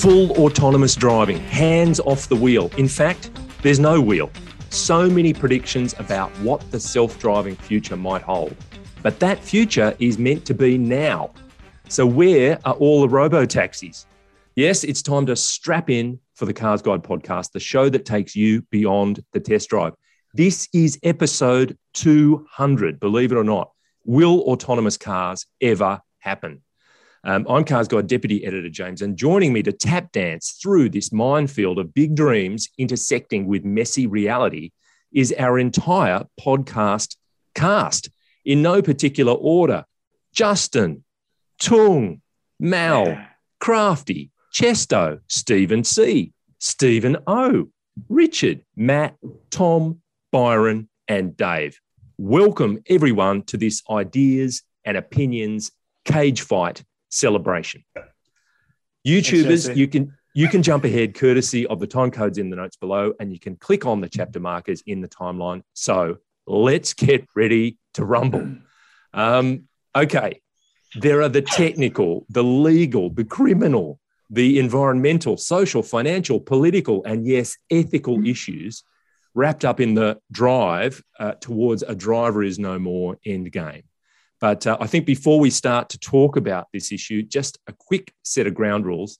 Full autonomous driving, hands off the wheel. In fact, there's no wheel. So many predictions about what the self driving future might hold. But that future is meant to be now. So, where are all the robo taxis? Yes, it's time to strap in for the Cars Guide podcast, the show that takes you beyond the test drive. This is episode 200, believe it or not. Will autonomous cars ever happen? Um, I'm Cars Guide Deputy Editor James, and joining me to tap dance through this minefield of big dreams intersecting with messy reality is our entire podcast cast in no particular order Justin, Tung, Mal, Crafty, Chesto, Stephen C, Stephen O, Richard, Matt, Tom, Byron, and Dave. Welcome everyone to this ideas and opinions cage fight celebration. YouTubers, you can you can jump ahead courtesy of the time codes in the notes below, and you can click on the chapter markers in the timeline. So let's get ready to rumble. Um, okay, there are the technical, the legal, the criminal, the environmental, social, financial, political, and yes, ethical issues wrapped up in the drive uh, towards a driver is no more end game. But uh, I think before we start to talk about this issue, just a quick set of ground rules.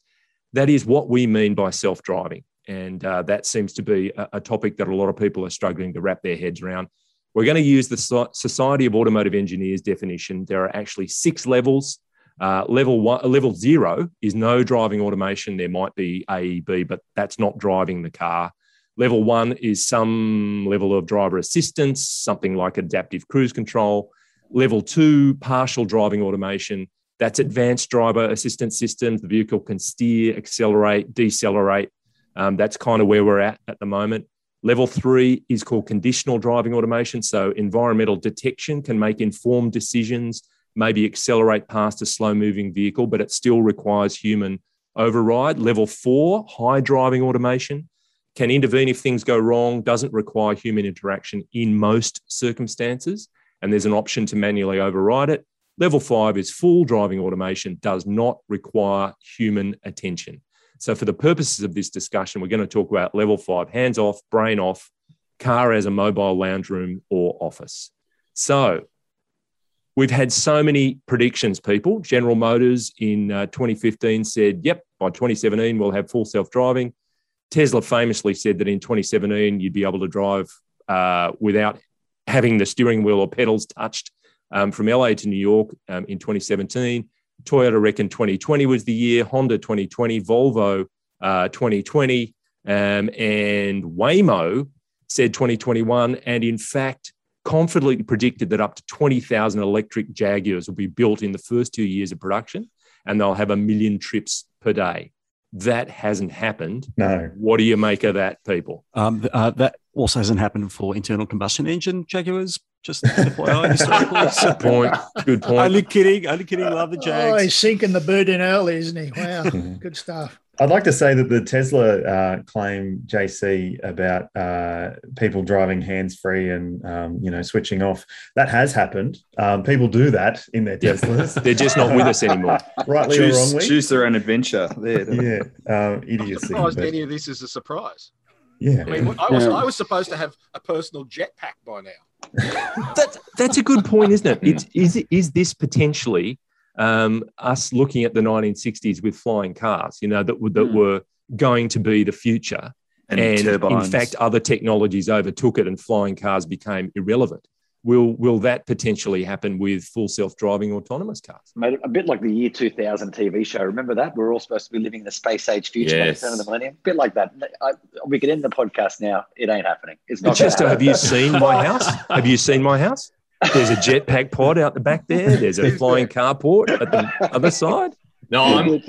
That is what we mean by self driving. And uh, that seems to be a, a, topic that a lot of people are struggling to wrap their heads around. We're going to use the Society of Automotive Engineers definition. There are actually six levels. Uh, level one, level zero is no driving automation. There might be AEB, but that's not driving the car. Level one is some level of driver assistance, something like adaptive cruise control. Level two, partial driving automation. That's advanced driver assistance systems. The vehicle can steer, accelerate, decelerate. Um, that's kind of where we're at at the moment. Level three is called conditional driving automation. So, environmental detection can make informed decisions, maybe accelerate past a slow moving vehicle, but it still requires human override. Level four, high driving automation can intervene if things go wrong, doesn't require human interaction in most circumstances and there's an option to manually override it. Level five is full driving automation, does not require human attention. So, for the purposes of this discussion, we're going to talk about level five hands off, brain off, car as a mobile lounge room or office. So, we've had so many predictions, people. General Motors in uh, 2015 said, yep, by 2017, we'll have full self driving. Tesla famously said that in 2017, you'd be able to drive uh, without having the steering wheel or pedals touched um, from LA to New York um, in 2017. Toyota reckon 2020 was the year, Honda 2020, Volvo uh, 2020, um, and Waymo said 2021. And in fact, confidently predicted that up to 20,000 electric Jaguars will be built in the first two years of production and they'll have a million trips per day. That hasn't happened. No. What do you make of that, people? Um, uh, that also hasn't happened for internal combustion engine Jaguars. Just FYI, historically. Good point. Good point. Only kidding. Only kidding. Love the Jags. Oh, he's sinking the bird in early, isn't he? Wow. Good stuff. I'd like to say that the Tesla uh, claim, JC, about uh, people driving hands free and um, you know switching off, that has happened. Um, people do that in their Teslas. They're just not with us anymore. Rightly choose, or wrongly, choose their own adventure. There, yeah, um, idiocy. I'm surprised but... any of this is a surprise. Yeah, I mean, I was I was supposed to have a personal jetpack by now. that's that's a good point, isn't it? It's, is is this potentially um, us looking at the 1960s with flying cars, you know, that, that mm. were going to be the future. And, and in fact, other technologies overtook it and flying cars became irrelevant. Will, will that potentially happen with full self-driving autonomous cars? Made it a bit like the year 2000 TV show. Remember that? We're all supposed to be living in the space age future yes. by the of the millennium. A bit like that. I, we could end the podcast now. It ain't happening. It's not. Chester, have you seen my house? have you seen my house? There's a jetpack pod out the back there. There's a flying carport at the other side. No, I'm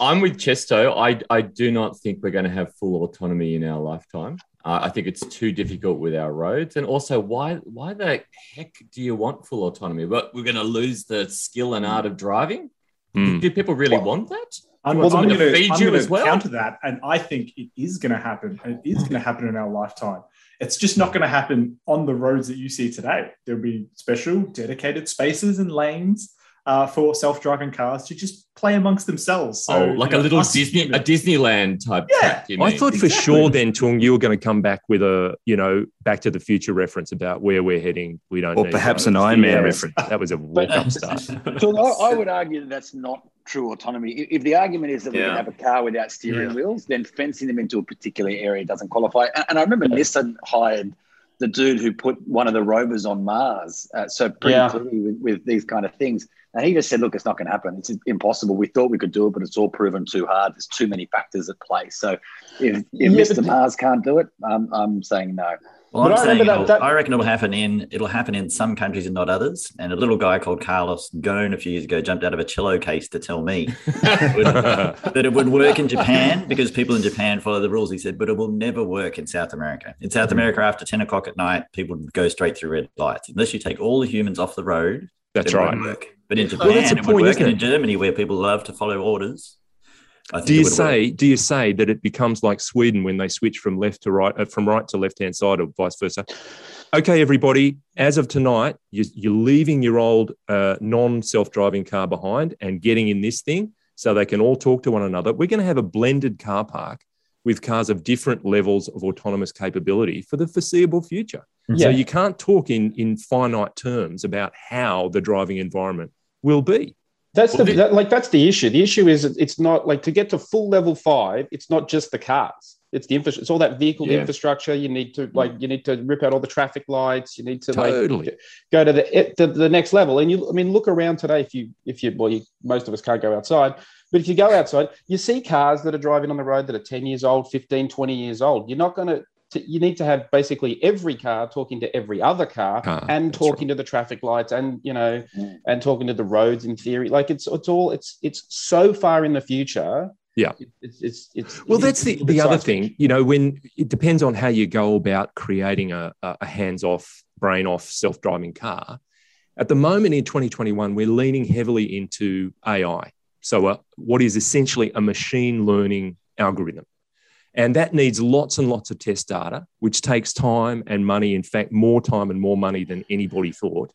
I'm with Chesto. I I do not think we're going to have full autonomy in our lifetime. Uh, I think it's too difficult with our roads, and also why why the heck do you want full autonomy? But we're going to lose the skill and art of driving. Mm. Do people really well, want that? I'm, well, I'm going to feed you as well. counter that, and I think it is going to happen. It is going to happen in our lifetime. It's just not going to happen on the roads that you see today. There'll be special dedicated spaces and lanes uh, for self-driving cars to just play amongst themselves. So, oh, like you a know, little us Disney, a Disneyland type. Yeah. track, you I mean. thought for sure then, Tung, you were going to come back with a, you know, Back to the Future reference about where we're heading. We don't Or need perhaps roads. an Iron Man reference. That was a walk-up start. So I, I would argue that that's not true autonomy. If if the argument is that we can have a car without steering Yeah. wheels, then fencing them into a particular area doesn't qualify. And, and I remember Nissan hired the dude who put one of the rovers on Mars. Uh, so pretty Yeah. clearly with, with these kind of things. And he just said, look, it's not going to happen. It's impossible. We thought we could do it, but it's all proven too hard. There's too many factors at play. So if, if Yeah, Mr. Mars can't do it, um, I'm saying no. Well, But I'm I saying that- that- I reckon it'll happen in it'll happen in some countries and not others. And a little guy called Carlos Ghosn a few years ago jumped out of a cello case to tell me that it would work in Japan because people in Japan follow the rules. He said, but it will never work in South America. In South mm-hmm. America, after ten o'clock at night, people go straight through red lights unless you take all the humans off the road. That's it right. But in Japan, the it would point, work. And in? Germany, where people love to follow orders, Do you work. say? Do you say that it becomes like Sweden when they switch from left to right, uh, from right to left hand side, or vice versa? Okay, everybody. As of tonight, you, you're leaving your old uh, non-self-driving car behind and getting in this thing, so they can all talk to one another. We're going to have a blended car park with cars of different levels of autonomous capability for the foreseeable future. So you can't talk in in finite terms about how the driving environment will be. That's Well, the that, like that's the issue. The issue is it's not like to get to full level five. It's not just the cars. It's the infrastructure. It's all that vehicle Yeah. infrastructure. You need to like you need to rip out all the traffic lights. You need to Totally. like go to the, the the next level. And you, I mean, look around today. If you if you well, you, most of us can't go outside, but if you go outside, you see cars that are driving on the road that are 10 years old, 15, 20 years old. You're not going to. You need to have basically every car talking to every other car, Car, and that's talking to the traffic lights, and you know, Mm. and talking to the roads in theory. Like it's it's all it's it's so far in the future. Yeah. It's it's it's Well, it's that's the, the other thing. fiction. You know, when it depends on how you go about creating a, a a hands-off, brain-off, self-driving car. At the moment in 2021, we're leaning heavily into AI. So, uh, what is essentially a machine learning algorithm, and that needs lots and lots of test data, which takes time and money. In fact, more time and more money than anybody thought.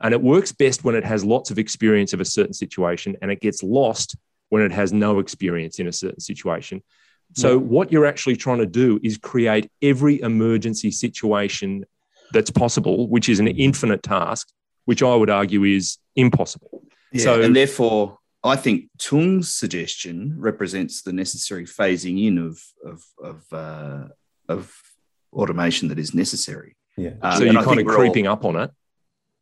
And it works best when it has lots of experience of a certain situation, and it gets lost when it has no experience in a certain situation. So, what you're actually trying to do is create every emergency situation that's possible, which is an infinite task, which I would argue is impossible. Yeah, So- and therefore, I think Tung's suggestion represents the necessary phasing in of of of, uh, of automation that is necessary. Yeah. Uh, so, you're kind of we're all- creeping up on it.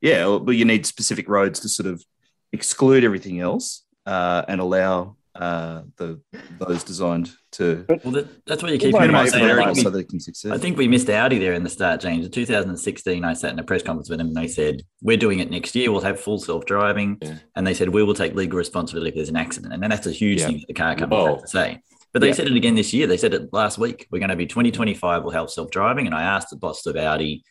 Yeah, but you need specific roads to sort of exclude everything else uh, and allow uh, the those designed to Well, that, that's what you keep Well, hearing me minimize say. the I think we- so they can succeed. I think we missed Audi there in the start, James. In 2016, I sat in a press conference with them and they said, We're doing it next year. We'll have full self driving. Yeah. And they said, We will take legal responsibility if there's an accident. And then that's a huge Yeah. thing that the car companies Oh. have to say. But they Yeah. said it again this year. They said it last week. We're going to be 2025, we'll have self driving. And I asked the boss of Audi,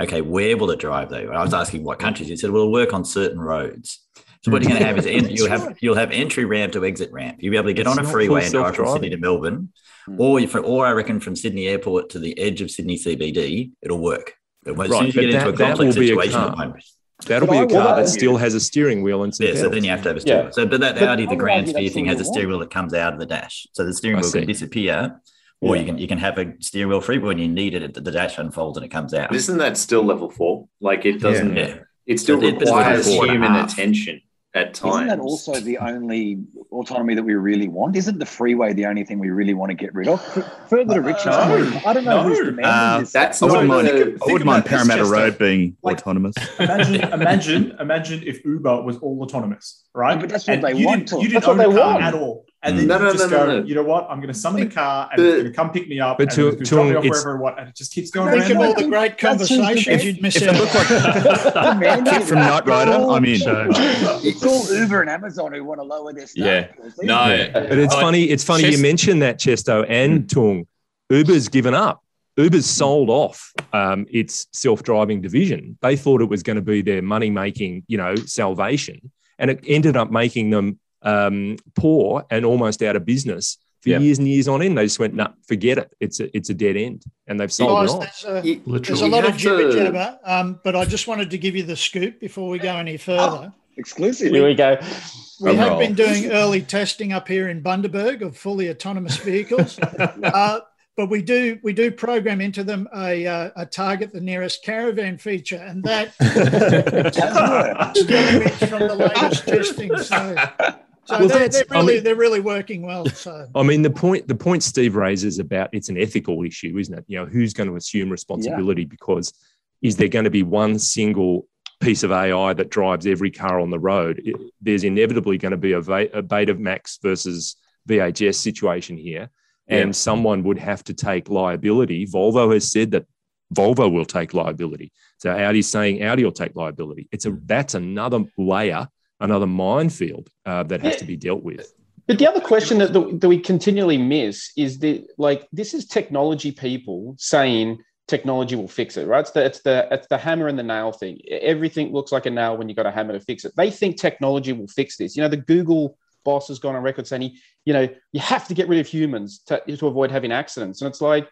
Okay, where will it drive though? I was asking what countries. He said, Well, it'll work on certain roads. So what you're going to have is en- you'll have you'll have entry ramp to exit ramp. You'll be able to get It's on a freeway and drive from Sydney to Melbourne, Hmm. or if, or I reckon from Sydney Airport to the edge of Sydney CBD, it'll work. But as Right, soon as you but get into that- a that complex will be a car. That'll But be I a would car that still has a steering wheel and some Yeah, so then you have to have a steering Yeah. wheel. So, but that But Audi, the would Grand argue Sphere thing has a steering wheel that comes out of the dash. So the steering I wheel see. can disappear, or Yeah. you can you can have a steering wheel free. But when you need it, the dash unfolds and it comes out. But isn't that still level four? Like it doesn't. Yeah. It still it- requires level four and human attention at times. Isn't that also the only autonomy that we really want? Isn't the freeway the only thing we really want to get rid of? F- Further to Richard's No. point, I don't know No. who's demanding Uh, this. That's I wouldn't mind. I wouldn't mind Parramatta Chester. Road being Like- autonomous. Imagine, imagine, imagine if Uber was all autonomous, right? Yeah, but that's what And they you want Didn't, to- you didn't that's what own they a car want. at all, and Mm. then No, you no, just no, no, go, no. you know what? I'm going to summon a car and The- it's going to come pick me up But and to- it's to drop me off wherever I want, and it just keeps going Think of around. all the great conversations you'd miss out. Kit from Knight Rider, I'm in. It's all Uber and Amazon who want to lower their stuff. Yeah. No, But it's Oh, funny. It's funny you Chest- mentioned that Chesto and Tung. Uber's given up. Uber's sold off um, its self-driving division. They thought it was going to be their money-making, you know, salvation, and it ended up making them um, poor and almost out of business for Yeah. years and years on end. They just went, "Nah, forget it. It's a it's a dead end," and they've sold Guys, it off. there's a, You- there's a lot of have jibber jabber, um, but I just wanted to give you the scoop before we go any further. Exclusive. Here we go. We have been doing early testing up here in Bundaberg of fully autonomous vehicles. uh, but we do we do program into them a, uh, a target the nearest caravan feature, and that from the latest testing. So, so Well, they're, they're I really mean- they're really working well. So I mean, the point the point Steve raises about it's an ethical issue, isn't it? You know, who's going to assume responsibility because is there going to be one single piece of AI that drives every car on the road? It- there's inevitably going to be a, Va- a Betamax versus VHS situation here, and Yeah. someone would have to take liability. Volvo has said that Volvo will take liability. So Audi's saying Audi will take liability. It's a that's another layer, another minefield uh, that has to be dealt with. But the other question that, that we continually miss is the like this is technology people saying technology will fix it, right? It's the it's the it's the hammer and the nail thing. Everything looks like a nail when you've got a hammer to fix it. They think technology will fix this. You know, the Google boss has gone on record saying he, you know, you have to get rid of humans to, to avoid having accidents. And it's like,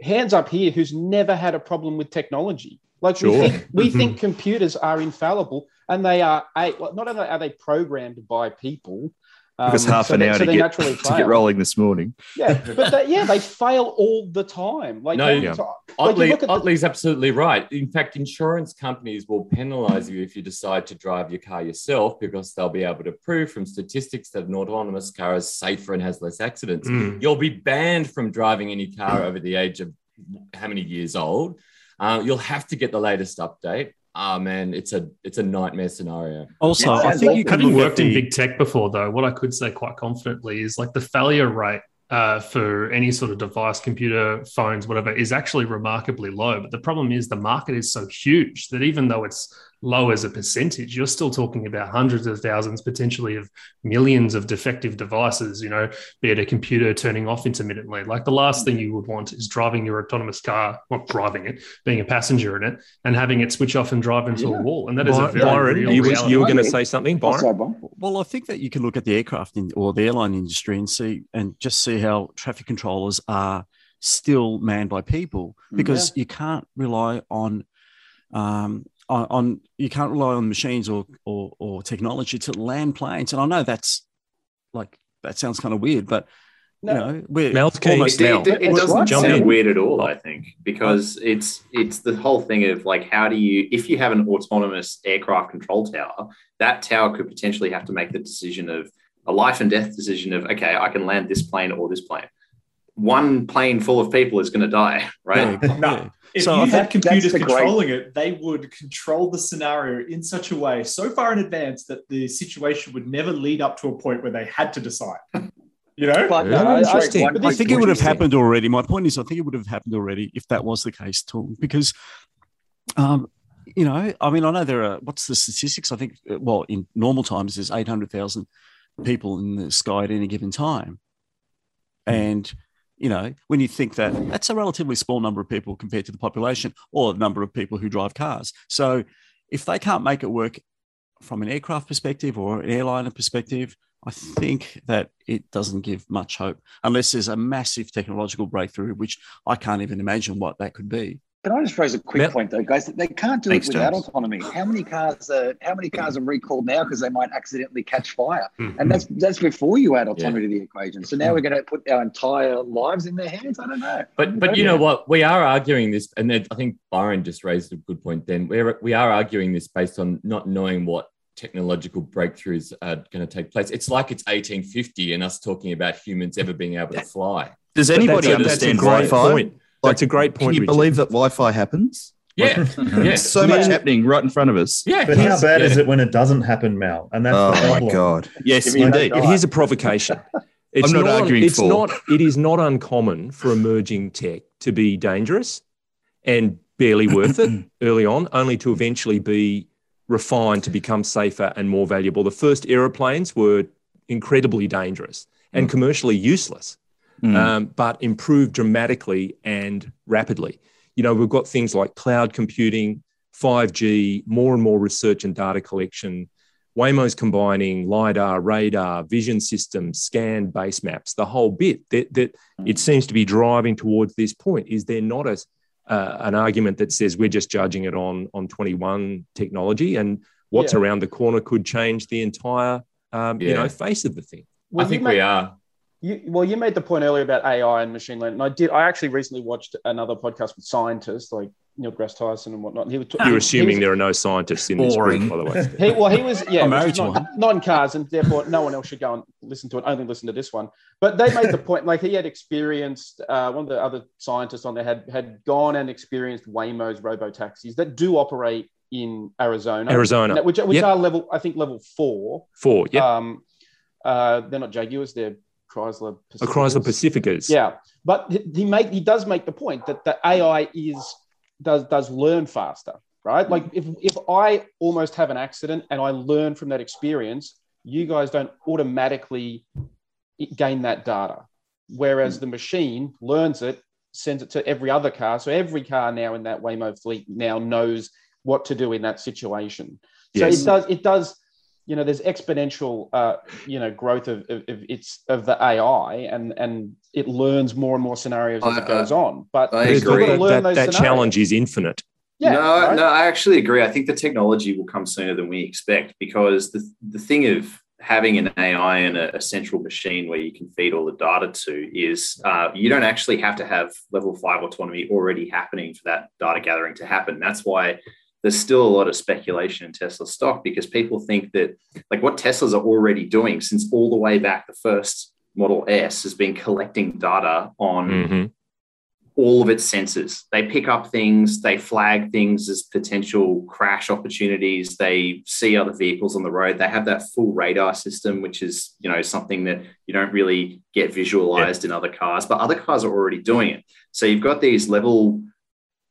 hands up here, who's never had a problem with technology. Like we think we Mhm. think computers are infallible, and they are. A, well, not only are they programmed by people, Took us um, half so an they- hour so to get, naturally to get rolling this morning. Yeah, but they, yeah, they fail all the time. Like, No, how yeah. ti- like, Ottley, look at the- Ottley's absolutely right. In fact, insurance companies will penalize you if you decide to drive your car yourself because they'll be able to prove from statistics that an autonomous car is safer and has less accidents. Mm. You'll be banned from driving any car over the age of how many years old. Uh, you'll have to get the latest update. Ah, man, it's a it's a nightmare scenario. Also, I think you could Having look at worked in big tech before, though, what I could say quite confidently is like the failure rate uh, for any sort of device, computer, phones, whatever, is actually remarkably low. But the problem is the market is so huge that even though it's low as a percentage, you're still talking about hundreds of thousands, potentially of millions of defective devices, you know, be it a computer turning off intermittently. Like the last thing you would want is driving your autonomous car, not driving it, being a passenger in it, and having it switch off and drive into a wall. And that is a very Byron, real you, was- reality. you were going to say something, Byron? Well, I think that you can look at the aircraft in, or the airline industry and see and just see how traffic controllers are still manned by people because you can't rely on um, on, on you can't rely on machines or, or or technology to land planes. And I know that's like that sounds kind of weird, but you know, we're Mel's almost It, now. it- it doesn't Jump sound in. weird at all, I think, because it's it's the whole thing of like how do you if you have an autonomous aircraft control tower, that tower could potentially have to make the decision of a life and death decision of okay, I can land this plane or this plane. One plane full of people is going to die, right? No. If So you had computers that's the great- controlling it, they would control the scenario in such a way so far in advance that the situation would never lead up to a point where they had to decide. You know? But Yeah. no, I- I- Interesting. But I think it would have happened already. My point is, I think it would have happened already if that was the case, too. Because, um, you know, I mean, I know there are, what's the statistics? I think, uh, well, in normal times, there's 800,000 people in the sky at any given time. And, you know, when you think that hmm. that's a relatively small number of people compared to the population or the number of people who drive cars. So if they can't make it work from an aircraft perspective or an airliner perspective, I think that it doesn't give much hope unless there's a massive technological breakthrough, which I can't even imagine what that could be. Can I just raise a quick Mel- point though, guys? They can't do Thanks, it without James. autonomy. How many cars? Are, how many cars are recalled now because they might accidentally catch fire? Mhm. And that's that's before you add autonomy to the equation. So now we're going to put our entire lives in their hands. I don't know. But but you know what? We are arguing this, and then I think Byron just raised a good point. Then we're we are arguing this based on not knowing what technological breakthroughs are going to take place. It's like it's 1850 and us talking about humans ever being able to fly. Does anybody that's a- that's a understand great Wi-Fi? point. That's a great Can point, you Richard. believe that Wi-Fi happens? Yeah, yeah, There's so much happening right in front of us. yeah. But how bad is it when it doesn't happen, Mel? And that's Oh the my god! Yes, Give me that indeed. dog. Here's a provocation. It's I'm not arguing it's for. Not, it is not uncommon for emerging tech to be dangerous and barely worth it early on, only to eventually be refined to become safer and more valuable. The first aeroplanes were incredibly dangerous and mm. commercially useless, Mm. um, but improved dramatically and rapidly. You know, we've got things like cloud computing, 5G, more and more research and data collection. Waymo's combining LiDAR, radar, vision systems, scan base maps, the whole bit that, that it seems to be driving towards this point. Is there not a, uh, an argument that says we're just judging it on, on 21 technology? And what's Yeah. around the corner could change the entire um, you know face of the thing. Well, I think you we are. You, well, you made the point earlier about AI and machine learning. And I did. I actually recently watched another podcast with scientists like Neil deGrasse Tyson and whatnot. And he was t- You're he assuming was- there are no scientists in this Boring. group, by the way. He, well, he was, yeah, I'm married to not, not, in cars, and therefore no one else should go and listen to it. Only listen to this one. But they made the point, like he had experienced. Uh, one of the other scientists on there had had gone and experienced Waymo's robo taxis that do operate in Arizona, Arizona. which which Yep. are level, I think, level four. Four, yeah. Um, uh, they're not Jaguars, they're Chrysler. a Chrysler Pacificas. Pacificas. Yeah, but he- make he does make the point that the AI is does does learn faster, right? Like if if I almost have an accident and I learn from that experience, you guys don't automatically gain that data, whereas the machine learns it, sends it to every other car. So every car now in that Waymo fleet now knows what to do in that situation. So Yes. it does it does you know there's exponential uh, you know growth of, of, of its of the AI and and it learns more and more scenarios as I- it goes on. But I agree. got learn that those that challenge is infinite. Yeah, no, right? no, I actually agree. I think the technology will come sooner than we expect because the, the thing of having an AI and a, a central machine where you can feed all the data to is uh, you don't actually have to have level five autonomy already happening for that data gathering to happen. That's why there's still a lot of speculation in Tesla stock because people think that like what Teslas are already doing since all the way back the first Model S has been collecting data on Mhm. all of its sensors. They pick up things, they flag things as potential crash opportunities. They see other vehicles on the road. They have that full radar system, which is you know something that you don't really get visualized in other cars, but other cars are already doing it. So you've got these level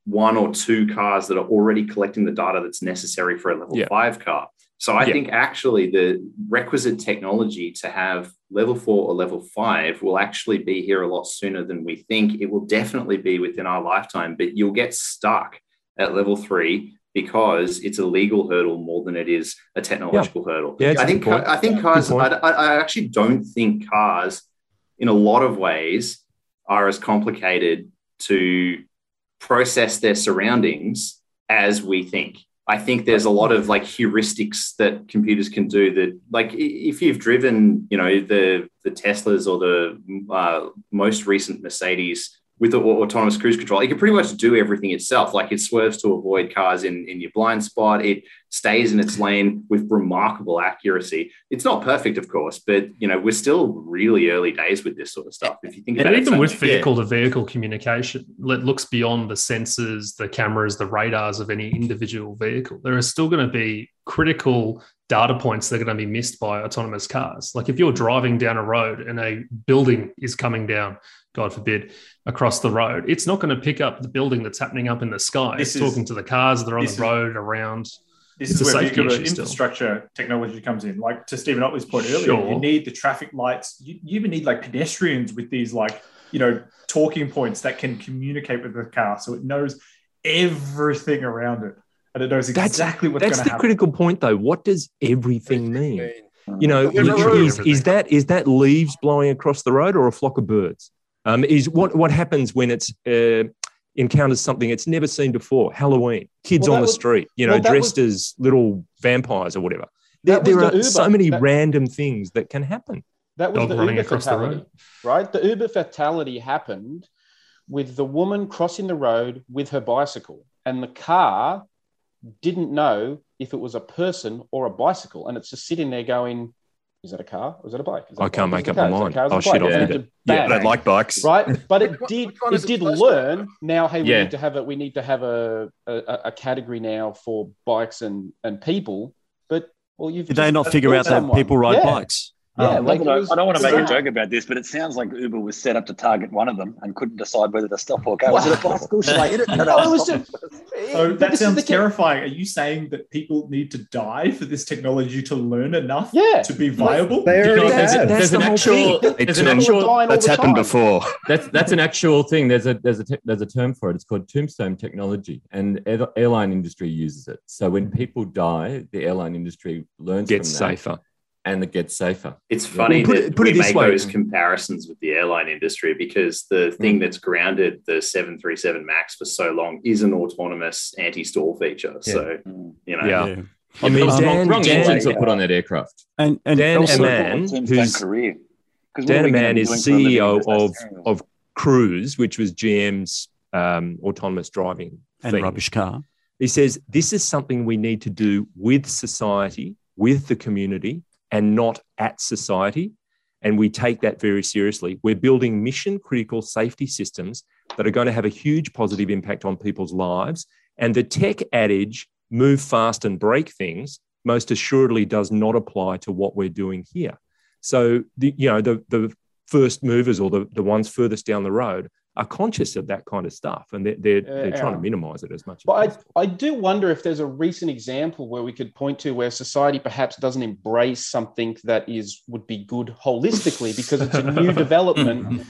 one or two cars that are already collecting the data that's necessary for a level Yeah. five car. So I Yeah. think actually the requisite technology to have level four or level five will actually be here a lot sooner than we think. It will definitely be within our lifetime, but you'll get stuck at level three because it's a legal hurdle more than it is a technological hurdle. Yeah, I think point. I think cars. I I actually don't think cars, in a lot of ways, are as complicated to process their surroundings as we think. I think there's a lot of like heuristics that computers can do that, like if you've driven, you know, the the Teslas or the uh, most recent Mercedes with autonomous cruise control, it can pretty much do everything itself. Like it swerves to avoid cars in, in your blind spot. It stays in its lane with remarkable accuracy. It's not perfect, of course, but you know, we're still really early days with this sort of stuff. If you think And about it, even so- with vehicle to vehicle communication, it looks beyond the sensors, the cameras, the radars of any individual vehicle. There are still going to be critical data points that are going to be missed by autonomous cars. Like if you're driving down a road and a building is coming down, God forbid, across the road, it's not going to pick up the building that's happening up in the sky. This it's is- talking to the cars that are on the this is- road around. This It's is a where safety vehicular issue still. infrastructure technology comes in. Like to Stephen Ottley's point earlier, Sure. you need the traffic lights. You, you even need like pedestrians with these like you know talking points that can communicate with the car, so it knows everything around it, and it knows That's- exactly what's going That's the happen. critical point, though. What does everything mean? You know, Well, no, no, is, is that is that leaves blowing across the road or a flock of birds? Um, is what what happens when it's uh, encounters something it's never seen before? Halloween, kids Well, on the was- street, you know, well, dressed was- as little vampires or whatever. There, there the are Uber. so many That- random things that can happen. That was Dog the running Uber across the fatality, road. right? The Uber fatality happened with the woman crossing the road with her bicycle, and the car didn't know if it was a person or a bicycle, and it's just sitting there going, "Is that a car or is that a bike?" Is that I a can't bike? make up my car? Is it a mind. Oh, Is shit. I And did it it. Yeah, I don't like bikes. right? But it did. It it did supposed to learn. Now, hey, we Yeah. need to have it. we need to have a, a a category now for bikes and and people. But well, you've Did they not figure out that someone. people ride Yeah. bikes? Yeah, Um, like I don't, was- I don't want to it make a joke about this, but it sounds like Uber was set up to target one of them and couldn't decide whether to stop or go. Is it a bicycle? Should I hit it? No, no, No, it was just- So But that sounds the terrifying. Are you saying that people need to die for this technology to learn enough Yeah. to be viable? They already That's- have. that's There's an whole actual. thing. There's an actual. That's happened before. That's that's an actual thing. There's a there's a te- there's a term for it. It's called tombstone technology, and air, airline industry uses it. So when people die, the airline industry learns Gets from that, safer. And it gets safer. It's funny Well, put that it- put we it this make way. those comparisons with the airline industry because the thing that's grounded the 737 MAX for so long is an autonomous anti-stall feature. So, you know, Yeah. Yeah. I mean, wrong, Dan, wrong Dan, engines were put on that aircraft. And and Dan also, Ammann, Tim's who's done career. 'Cause what are Dan we gonna Ammann be is doing for a living CEO of of Cruise, which was GM's um, autonomous driving and thing. rubbish car. He says this is something we need to do with society, with the community, and not at society. And we take that very seriously. We're building mission critical safety systems that are going to have a huge positive impact on people's lives. And the tech adage, move fast and break things, most assuredly does not apply to what we're doing here. So, the, you know, the, the first movers or the, the ones furthest down the road are conscious of that kind of stuff and they're, they're, they're trying to minimize it as much as But possible. I, I do wonder if there's a recent example where we could point to where society perhaps doesn't embrace something that is would be good holistically because it's a new development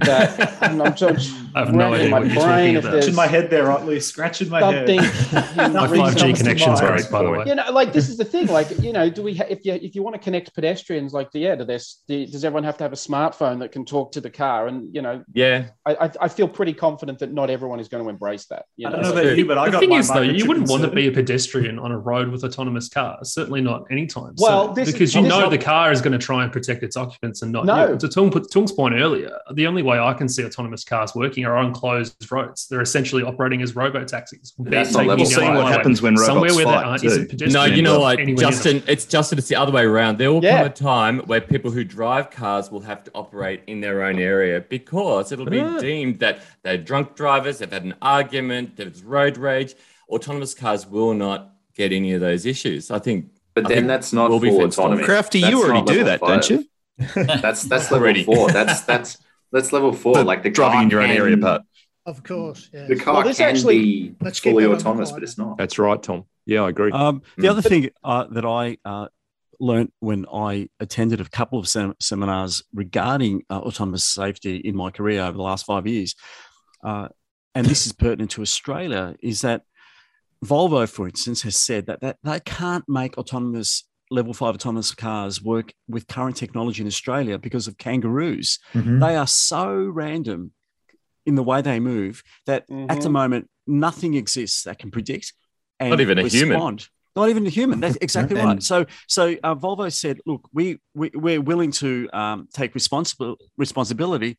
that I'm, I'm just I have no idea my what you're brain talking if about. Scratching my head there, Ottley. Scratching my something head. in My 5G connection's mind. great, by the way. you know, like this is the thing. Like, you know, do we ha- if you if you want to connect pedestrians, like, yeah, do this, do, does everyone have to have a smartphone that can talk to the car? And you know, Yeah, I I, I feel pretty confident that not everyone is going to embrace that. You I don't know So- about you, but I the got thing my is, though, you wouldn't want to be a pedestrian on a road with autonomous cars. Certainly not anytime. Well, soon, this is- because you this know is- the car is going to try and protect its occupants and not No. you. To Tung, Tung's point earlier, the only way I can see autonomous cars working are on closed roads. They're essentially operating as robo taxis. That's not level We'll see what happens when somewhere robots where fight, there aren't pedestrians. No, you know what, anywhere near. Justin? It's Justin. It's the other way around. There will Yeah. come a time where people who drive cars will have to operate in their own area because it'll be Yeah. deemed that they're drunk drivers, they've had an argument, there's road rage. Autonomous cars will not get any of those issues. I think. But I then think that's not we'll be full autonomy. Crafty, That's you already not do that, five. don't you? That's that's level Already. four. That's that's that's level four. The like the driving in your own area part. Of course. Yeah. The car Well, there's can actually- be Let's keep fully autonomous, but it's not. That's right, Tom. Yeah, I agree. Um, the Mm. other thing uh, that I uh, learned when I attended a couple of sem- seminars regarding uh, autonomous safety in my career over the last five years, uh, and this is pertinent to Australia, is that Volvo, for instance, has said that, that they can't make autonomous level five autonomous cars work with current technology in Australia because of kangaroos. Mhm. They are so random in the way they move that at the Mhm. moment nothing exists that can predict and Not even a human. Not even a human. That's exactly And- right. So, so uh, Volvo said, "Look, we, we we're willing to um, take responsible responsibility,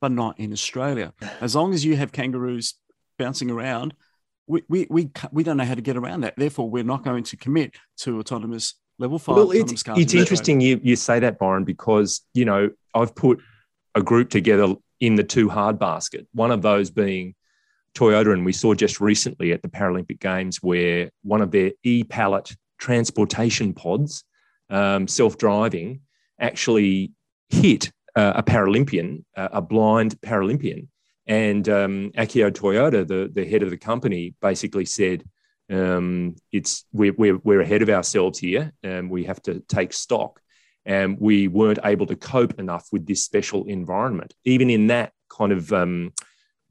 but not in Australia. As long as you have kangaroos bouncing around, we we we, we don't know how to get around that. Therefore, we're not going to commit to autonomous level five Well, it's, it's interesting you, you say that, Byron, because, you know, I've put a group together in the two hard basket, one of those being Toyota. And we saw just recently at the Paralympic Games where one of their e Palette transportation pods, um, self driving, actually hit uh, a Paralympian, uh, a blind Paralympian. And um, Akio Toyoda, the, the head of the company, basically said, um, it's we're, we're, we're ahead of ourselves here and we have to take stock and we weren't able to cope enough with this special environment even in that kind of um,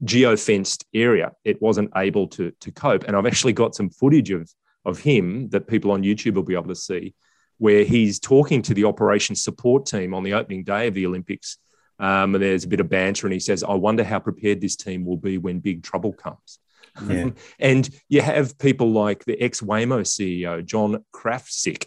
geofenced area it wasn't able to, to cope and i've actually got some footage of, of him that people on youtube will be able to see where he's talking to the operations support team on the opening day of the olympics um, and there's a bit of banter and he says i wonder how prepared this team will be when big trouble comes Yeah. and you have people like the ex Waymo CEO, John Krafcik,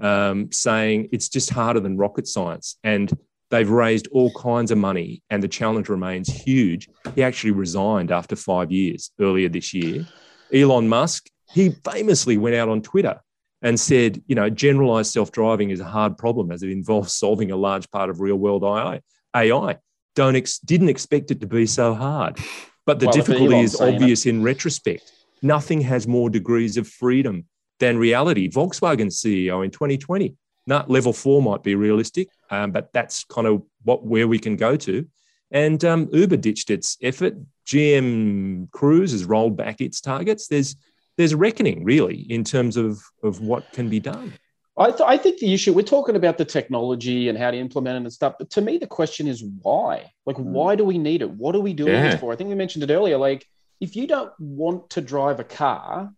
um, saying it's just harder than rocket science. And they've raised all kinds of money, and the challenge remains huge. He actually resigned after five years earlier this year. Elon Musk, he famously went out on Twitter and said, you know, generalized self driving is a hard problem as it involves solving a large part of real world AI. AI. Don't ex- didn't expect it to be so hard. But the Well, difficulty is saying it. obvious in retrospect. Nothing has more degrees of freedom than reality. Volkswagen CEO in 2020, not level four might be realistic, um, but that's kind of what where we can go to. And um, Uber ditched its effort. GM Cruise has rolled back its targets. There's there's a reckoning really in terms of of what can be done. I, th- I think the issue we're talking about the technology and how to implement it and stuff, but to me the question is why? Like, why do we need it? What are we doing Yeah. this for? I think we mentioned it earlier. Like, if you don't want to drive a car,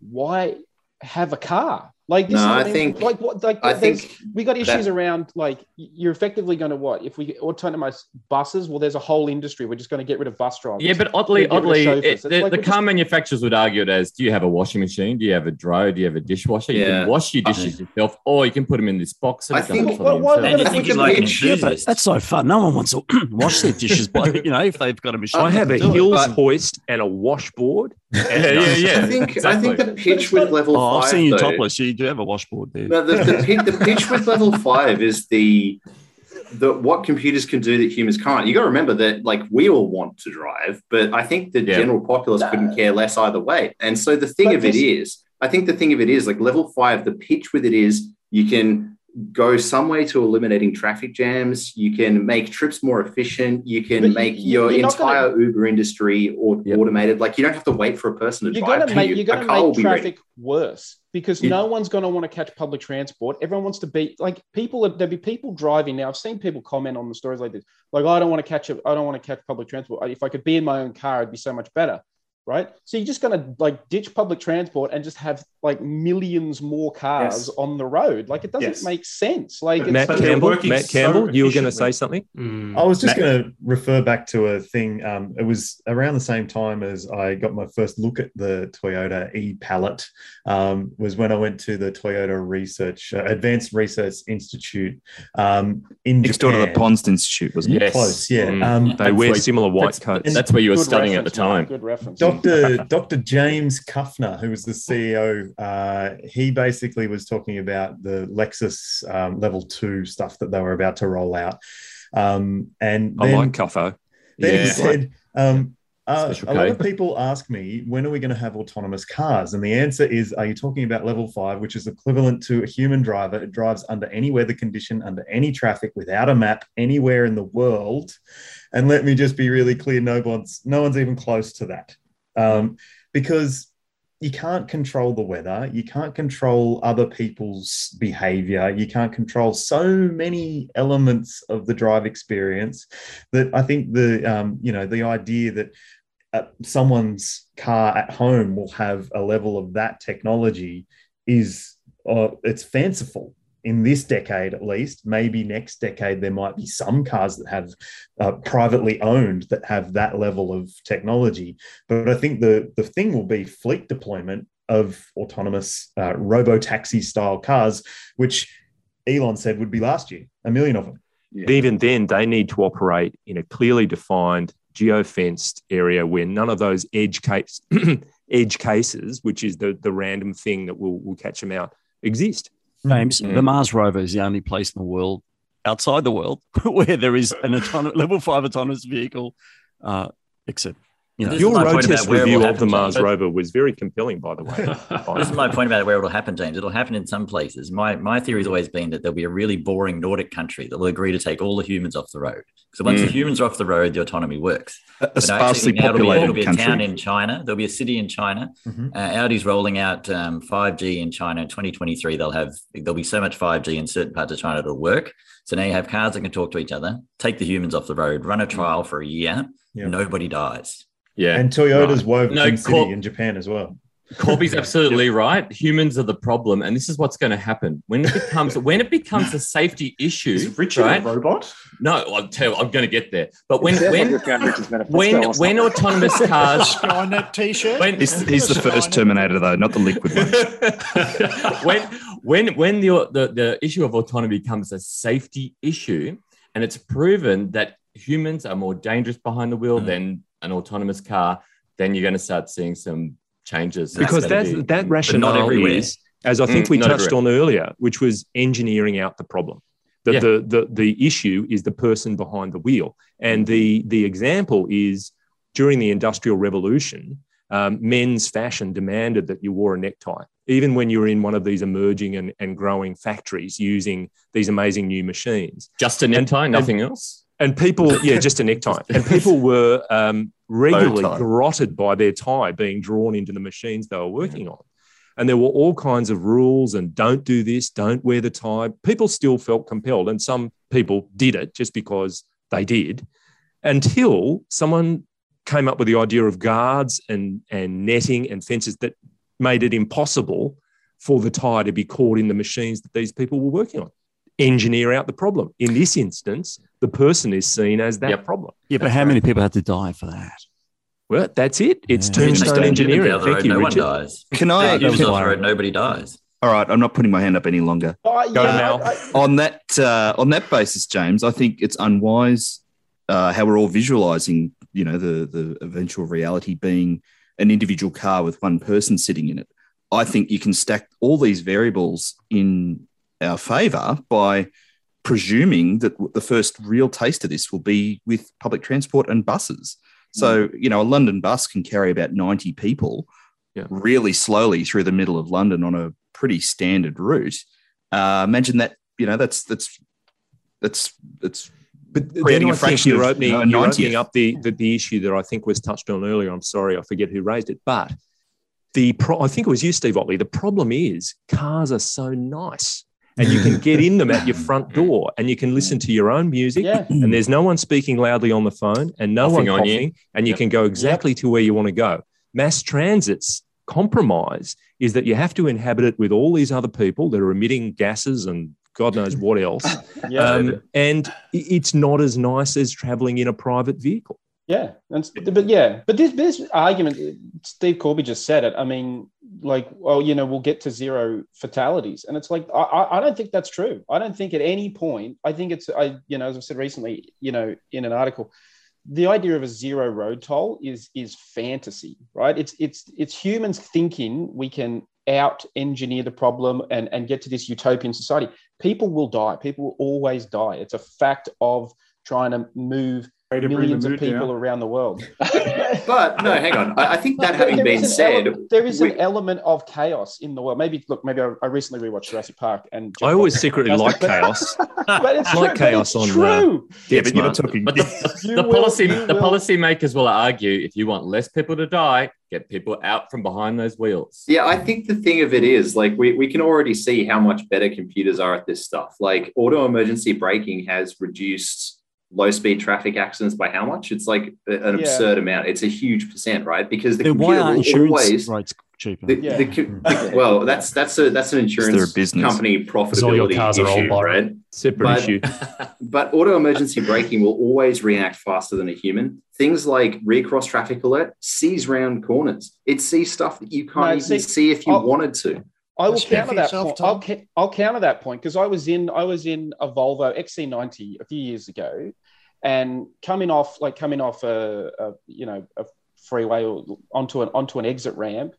why have a car? Like this No, is, I mean, think- like what like I think we got issues that- around like you're effectively going to what if we autonomous buses? Well, there's a whole industry. We're just going to get rid of bus drivers. Yeah, but oddly, Get rid of oddly, it, the, like the car just- manufacturers would argue it as: Do you have a washing machine? Do you have a dryer? Do you have a dishwasher? You Yeah. can wash your dishes yourself, or you can put them in this box and I think- it for Well, why- themselves. And you think like Yeah, but that's so fun. No one wants to wash their dishes, but you know, if they've got a machine. I have a to. Hills hoist and a washboard. yeah, yeah, yeah. I think. I think the pitch with level Oh, five. I've seen you topless. You do have a washboard there. No, the, the, the pitch with level five is the the what computers can do that humans can't. You got to remember that like we all want to drive, but I think the Yeah. general populace couldn't care less either way. And so the thing But of it this- is, I think the thing of it is like level five. The pitch with it is you can go some way to eliminating traffic jams. You can make trips more efficient. You can But make you- your you're gonna- entire Uber industry or Yep. automated. Like you don't have to wait for a person to You're drive to make you. you're going to make traffic worse because You- no one's going to want to catch public transport. Everyone wants to be like people. There'll be people driving now. I've seen people comment on the stories like this, like I don't want to catch I don't want to catch public transport. If I could be in my own car, it'd be so much better, right? So you're just going to like ditch public transport and just have like millions more cars Yes. on the road. Like it doesn't Yes. make sense. Like it's, Matt but they're Campbell, so you were going to say something? Mm. I was just going to refer back to a thing. Um, it was around the same time as I got my first look at the Toyota e Palette. Um, was when I went to the Toyota Research uh, Advanced Research Institute um, in Next door to the Japan. Ponst Institute, wasn't it? Yes. Close, yeah. Mm. Um, They That's wear like- similar white that's- coats. That's where you were studying at the time. Good reference. Dr. Dr. James Kuffner, who was the CEO, uh, he basically was talking about the Lexus um, level two stuff that they were about to roll out. Um, and I then, like Cuffo. then he said, um, uh, a lot of people ask me, when are we going to have autonomous cars? And the answer is, are you talking about level five, which is equivalent to a human driver? It drives under any weather condition, under any traffic, without a map, anywhere in the world. And let me just be really clear: no one's no one's even close to that, um, because you can't control the weather, you can't control other people's behavior, you can't control so many elements of the drive experience that I think the um, you know the idea that uh, someone's car at home will have a level of that technology is uh, it's fanciful in this decade at least maybe next decade there might be some cars that have uh, privately owned that have that level of technology but i think the the thing will be fleet deployment of autonomous uh, robo taxi style cars which elon said would be last year a million of them But even then, they need to operate in a clearly defined, geofenced area where none of those edge case, edge cases, which is the, the random thing that will, will catch them out, exist. James, Mm. the Mars rover is the only place in the world, outside the world, where there is an autonomous, level five autonomous vehicle, uh, except you know, Your my road test where review of the Mars James. rover was very compelling, by the way. This is my point about where it'll happen, James. It'll happen in some places. My my theory has always been that there'll be a really boring Nordic country that will agree to take all the humans off the road. So once Mm. the humans are off the road, the autonomy works. A, a But I actually sparsely think now it'll be, it'll be a town in China. There'll be a city in China. Mhm. Uh, Audi's rolling out um, 5G in China in 2023. They'll have there'll be so much 5G in certain parts of China it'll work. So now you have cars that can talk to each other, take the humans off the road, run a trial for a year. Yeah. Nobody dies. Yeah. and toyota's Right. woven No, city Cor- in japan as well Corby's absolutely right. Humans are the problem, and this is what's going to happen when it becomes when it becomes a safety issue. Is Richard right? a robot? No, I'll tell you, I'm going to get there. But when Sounds like when found Richard's manifesto when when autonomous cars Skynet t-shirt. when He's, he's the first Terminator, though, not the liquid one. when when when the, the the issue of autonomy becomes a safety issue, and it's proven that humans are more dangerous behind the wheel Mm. than an autonomous car, then you're going to start seeing some changes. because gonna that, be- that rationale everywhere. is, as I think Mm, we not touched on earlier, which was engineering out the problem. That Yeah. the, the, the issue is the person behind the wheel. And the, the example is during the Industrial Revolution, um, men's fashion demanded that you wore a necktie, even when you were in one of these emerging and, and growing factories using these amazing new machines. just a necktie, nothing else. And people, yeah, just a necktie. And people were um, regularly garroted by their tie being drawn into the machines they were working on. And there were all kinds of rules and don't do this, don't wear the tie. People still felt compelled. And some people did it just because they did until someone came up with the idea of guards and, and netting and fences that made it impossible for the tie to be caught in the machines that these people were working on. Engineer out the problem. In this instance, the person is seen as that Yep. problem. Yeah, but how many people had to die for that? Well, that's it. It's Yeah. tombstone engineering. Thank road, you, no one dies. Can I? That was off the road, nobody dies. All right, I'm not putting my hand up any longer. Uh, Go yeah, now. I- I- on that uh, on that basis, James, I think it's unwise uh, how we're all visualizing, you know, the the eventual reality being an individual car with one person sitting in it. I think you can stack all these variables in our favor by presuming that the first real taste of this will be with public transport and buses. So, you know, a London bus can carry about 90 people Yeah. really slowly through the middle of London on a pretty standard route. Uh, imagine that, you know, that's that's that's that's But then creating I a think fraction you're of, opening, you know, a you're 90th. opening up the, the the issue that I think was touched on earlier. I'm sorry, I forget who raised it, but the pro- I think it was you, Steve Ottley. The problem is cars are so nice, and you can get in them at your front door, and you can listen to your own music, yeah. and there's no one speaking loudly on the phone, and no Coughing one on you. coughing, and you Yep. can go exactly to where you want to go. Mass transit's compromise is that you have to inhabit it with all these other people that are emitting gases and God knows what else. Yeah. Um, and it's not as nice as traveling in a private vehicle. Yeah, and, but yeah, but this this argument, Steve Corby just said it. I mean, like, well, you know, we'll get to zero fatalities, and it's like I, I don't think that's true. I don't think at any point. I think it's I you know as I've said recently, you know, in an article, the idea of a zero road toll is is fantasy, right? It's it's it's humans thinking we can out engineer the problem and and get to this utopian society. People will die. People will always die. It's a fact of trying to move Way to bring millions of people down. around the world. But no, hang on. I, I think that There- having there been said, ele- there is we- an element of chaos in the world. Maybe look, maybe I, I recently rewatched Jurassic Park, and I always secretly like chaos. but it's I like true, chaos it's on, uh, true. yeah, but you're not talking. But the, You the will- policy you the will- policy makers will argue if you want less people to die, get people out from behind those wheels. Yeah, I think the thing of it is like we, we can already see how much better computers are at this stuff. Like auto emergency braking has reduced low speed traffic accidents by how much? It's like a- an Yeah. absurd amount. It's a huge percent, right? Because the Then why computer aren't insurance always rates cheaper? the, Yeah. the hmm. the- well, that's that's a that's an insurance they're a business. company Because all your profitability cars are all issue, borrowed. right? Separate But- issue. But auto emergency braking will always react faster than a human. Things like rear cross traffic alert sees round corners. It sees stuff that you can't No, even see, see if you I'll- wanted to. I will counter for that point. I'll, I'll counter that point because I was in I was in a Volvo XC90 a few years ago, and coming off like coming off a, a you know a freeway or onto an onto an exit ramp,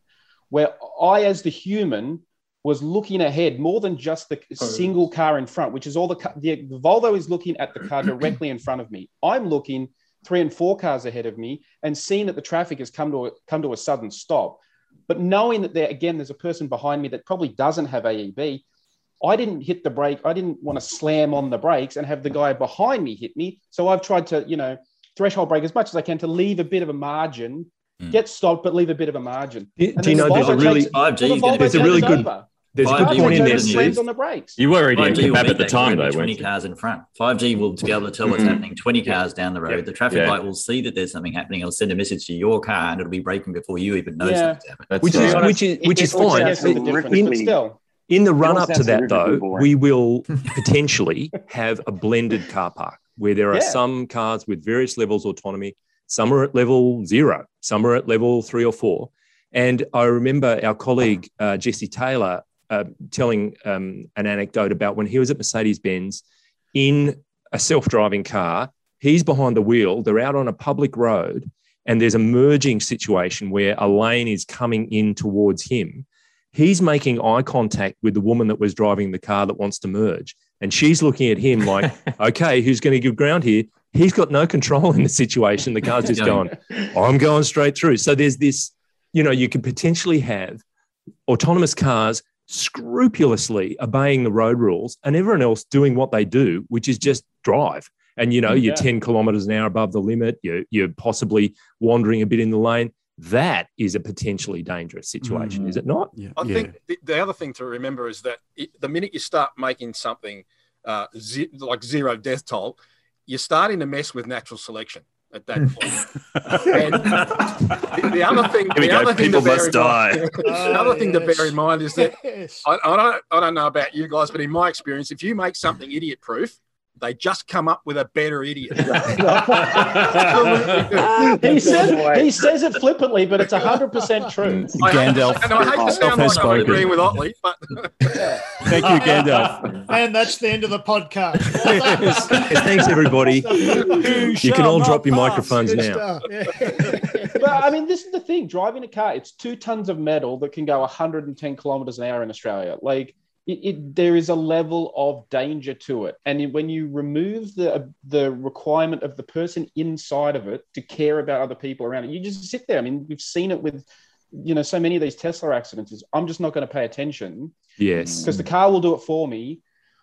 where I as the human was looking ahead more than just the oh, single car in front, which is all the, the the Volvo is looking at the car directly in front of me. I'm looking three and four cars ahead of me and seeing that the traffic has come to a, come to a sudden stop. But knowing that there again, there's a person behind me that probably doesn't have AEB, I didn't hit the brake. I didn't want to slam on the brakes and have the guy behind me hit me. So I've tried to, you know, threshold brake as much as I can to leave a bit of a margin, Mm. get stopped, but leave a bit of a margin. Do, do you know the there's a really takes- 5G well, the gonna Volvo be There's a really good- over. there's a good point in takes there, over, slams Steve. on the brakes. You were already 5G will bad meet at the time, though, 20 weren't you? cars in front. 5G will be able to tell what's Mhm. happening 20 cars down the road. Yeah. The traffic Yeah. light will see that there's something happening. It'll send a message to your car and it'll be braking before you even know Yeah. something's happening. Which right. is which is which It- is fine. I sounds see but still. In the run up to that, though, boring. we will potentially have a blended car park where there are Yeah. some cars with various levels of autonomy. Some are at level zero, some are at level three or four. And I remember our colleague uh, Jesse Taylor uh, telling um, an anecdote about when he was at Mercedes Benz in a self driving car. He's behind the wheel, they're out on a public road, and there's a merging situation where a lane is coming in towards him he's making eye contact with the woman that was driving the car that wants to merge. And she's looking at him like, okay, who's going to give ground here? He's got no control in the situation. The car's just going, I'm going straight through. So there's this, you know, you could potentially have autonomous cars scrupulously obeying the road rules and everyone else doing what they do, which is just drive. And, you know, you're 10 kilometers an hour above the limit, you're, you're possibly wandering a bit in the lane. That is a potentially dangerous situation, is it not? Yeah. I yeah. think the, the other thing to remember is that it, the minute you start making something uh, ze- like zero death toll, you're starting to mess with natural selection. at that point. and the, the other thing, the go. other thing People to must die. mind, the other thing to bear in mind is that Yes. I, I don't, I don't know about you guys, but in my experience, if you make something idiot proof, they just come up with a better idiot. he says he says it flippantly, but it's hundred percent true. I Gandalf and I hate to sound has like I'm agreeing with Ottley, but Thank you, Gandalf. And that's the end of the podcast. Yes, thanks, everybody. You can all drop your microphones now. stuff. But I mean, this is the thing: driving a car, it's two tons of metal that can go 110 kilometers an hour in Australia. Like, it, it there is a level of danger to it, and when you remove the the requirement of the person inside of it to care about other people around it, you just sit there. I mean, we've seen it with. You know, so many of these Tesla accidents is I'm just not going to pay attention Yes. because the car will do it for me.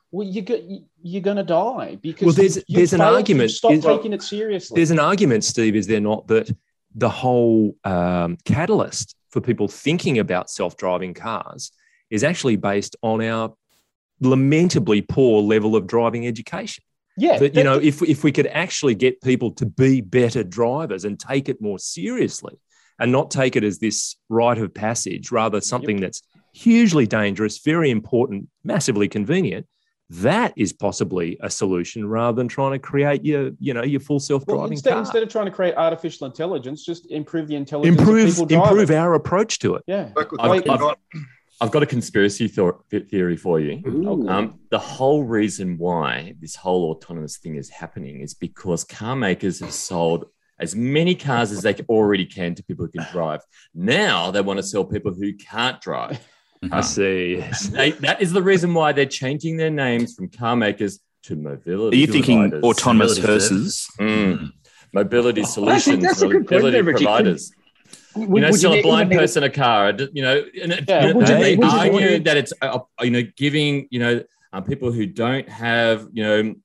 Well, you go, you're going to die because Well, there's- there's an argument. Stop Is- taking it seriously. There's an argument, Steve, is there not, that the whole um, catalyst for people thinking about self driving cars is actually based on our lamentably poor level of driving education. yeah, That, you know, if, if we could actually get people to be better drivers and take it more seriously and not take it as this rite of passage, rather something that's hugely dangerous, very important, massively convenient. That is possibly a solution rather than trying to create your, you know, your full self-driving instead, car. instead of trying to create artificial intelligence, just improve the intelligence improve of people driving. improve our approach to it. Yeah. I've, I've- got. I've got a conspiracy thor- theory for you. Um, the whole reason why this whole autonomous thing is happening is because car makers have sold as many cars as they already can to people who can drive. Now they want to sell people who can't drive. I see. Yes. They, that is the reason why they're changing their names from car makers to mobility. Are mobility. you thinking providers. autonomous Mobility hearses? Mm. Mobility I think solutions, that's a good point mobility there, Richie. Would- you know, would sell a blind person a car. You know, and it, Yeah, you know, would they you argue need- that it's uh, you know giving you know uh, people who don't have you know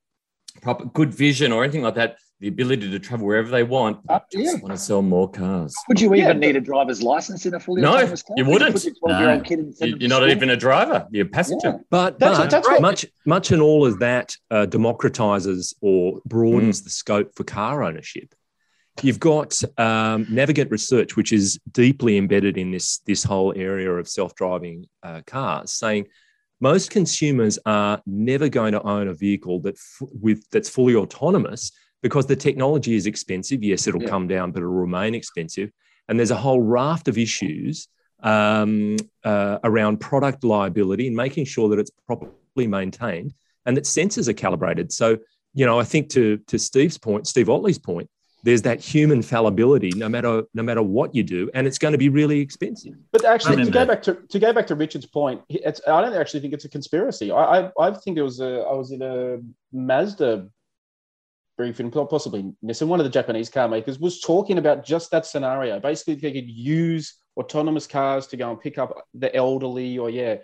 proper good vision or anything like that the ability to travel wherever they want. Uh, They just yeah. want to sell more cars. Would you Yeah, even need a driver's license in a fully No, autonomous car? you Would wouldn't. put your 12-year-old No. kid and send You- them You're not school? even a driver. You're a passenger. Yeah. But, That's- but that's what- much much and all of that uh, democratizes or broadens the scope for car ownership. You've got um, Navigant Research, which is deeply embedded in this this whole area of self driving uh, cars, saying most consumers are never going to own a vehicle that f- with that's fully autonomous because the technology is expensive. Yes, it'll Yeah. come down, but it'll remain expensive. And there's a whole raft of issues um, uh, around product liability and making sure that it's properly maintained and that sensors are calibrated. So, you know, I think to to Steve's point, Steve Ottley's point, there's that human fallibility no matter no matter what you do, and it's going to be really expensive. But actually, to go back to to go back to Richard's point, it's, I don't actually think it's a conspiracy. I I, I think it was a I was in a Mazda briefing, possibly Nissan, one of the Japanese car makers, was talking about just that scenario. Basically, they could use autonomous cars to go and pick up the elderly, or yeah.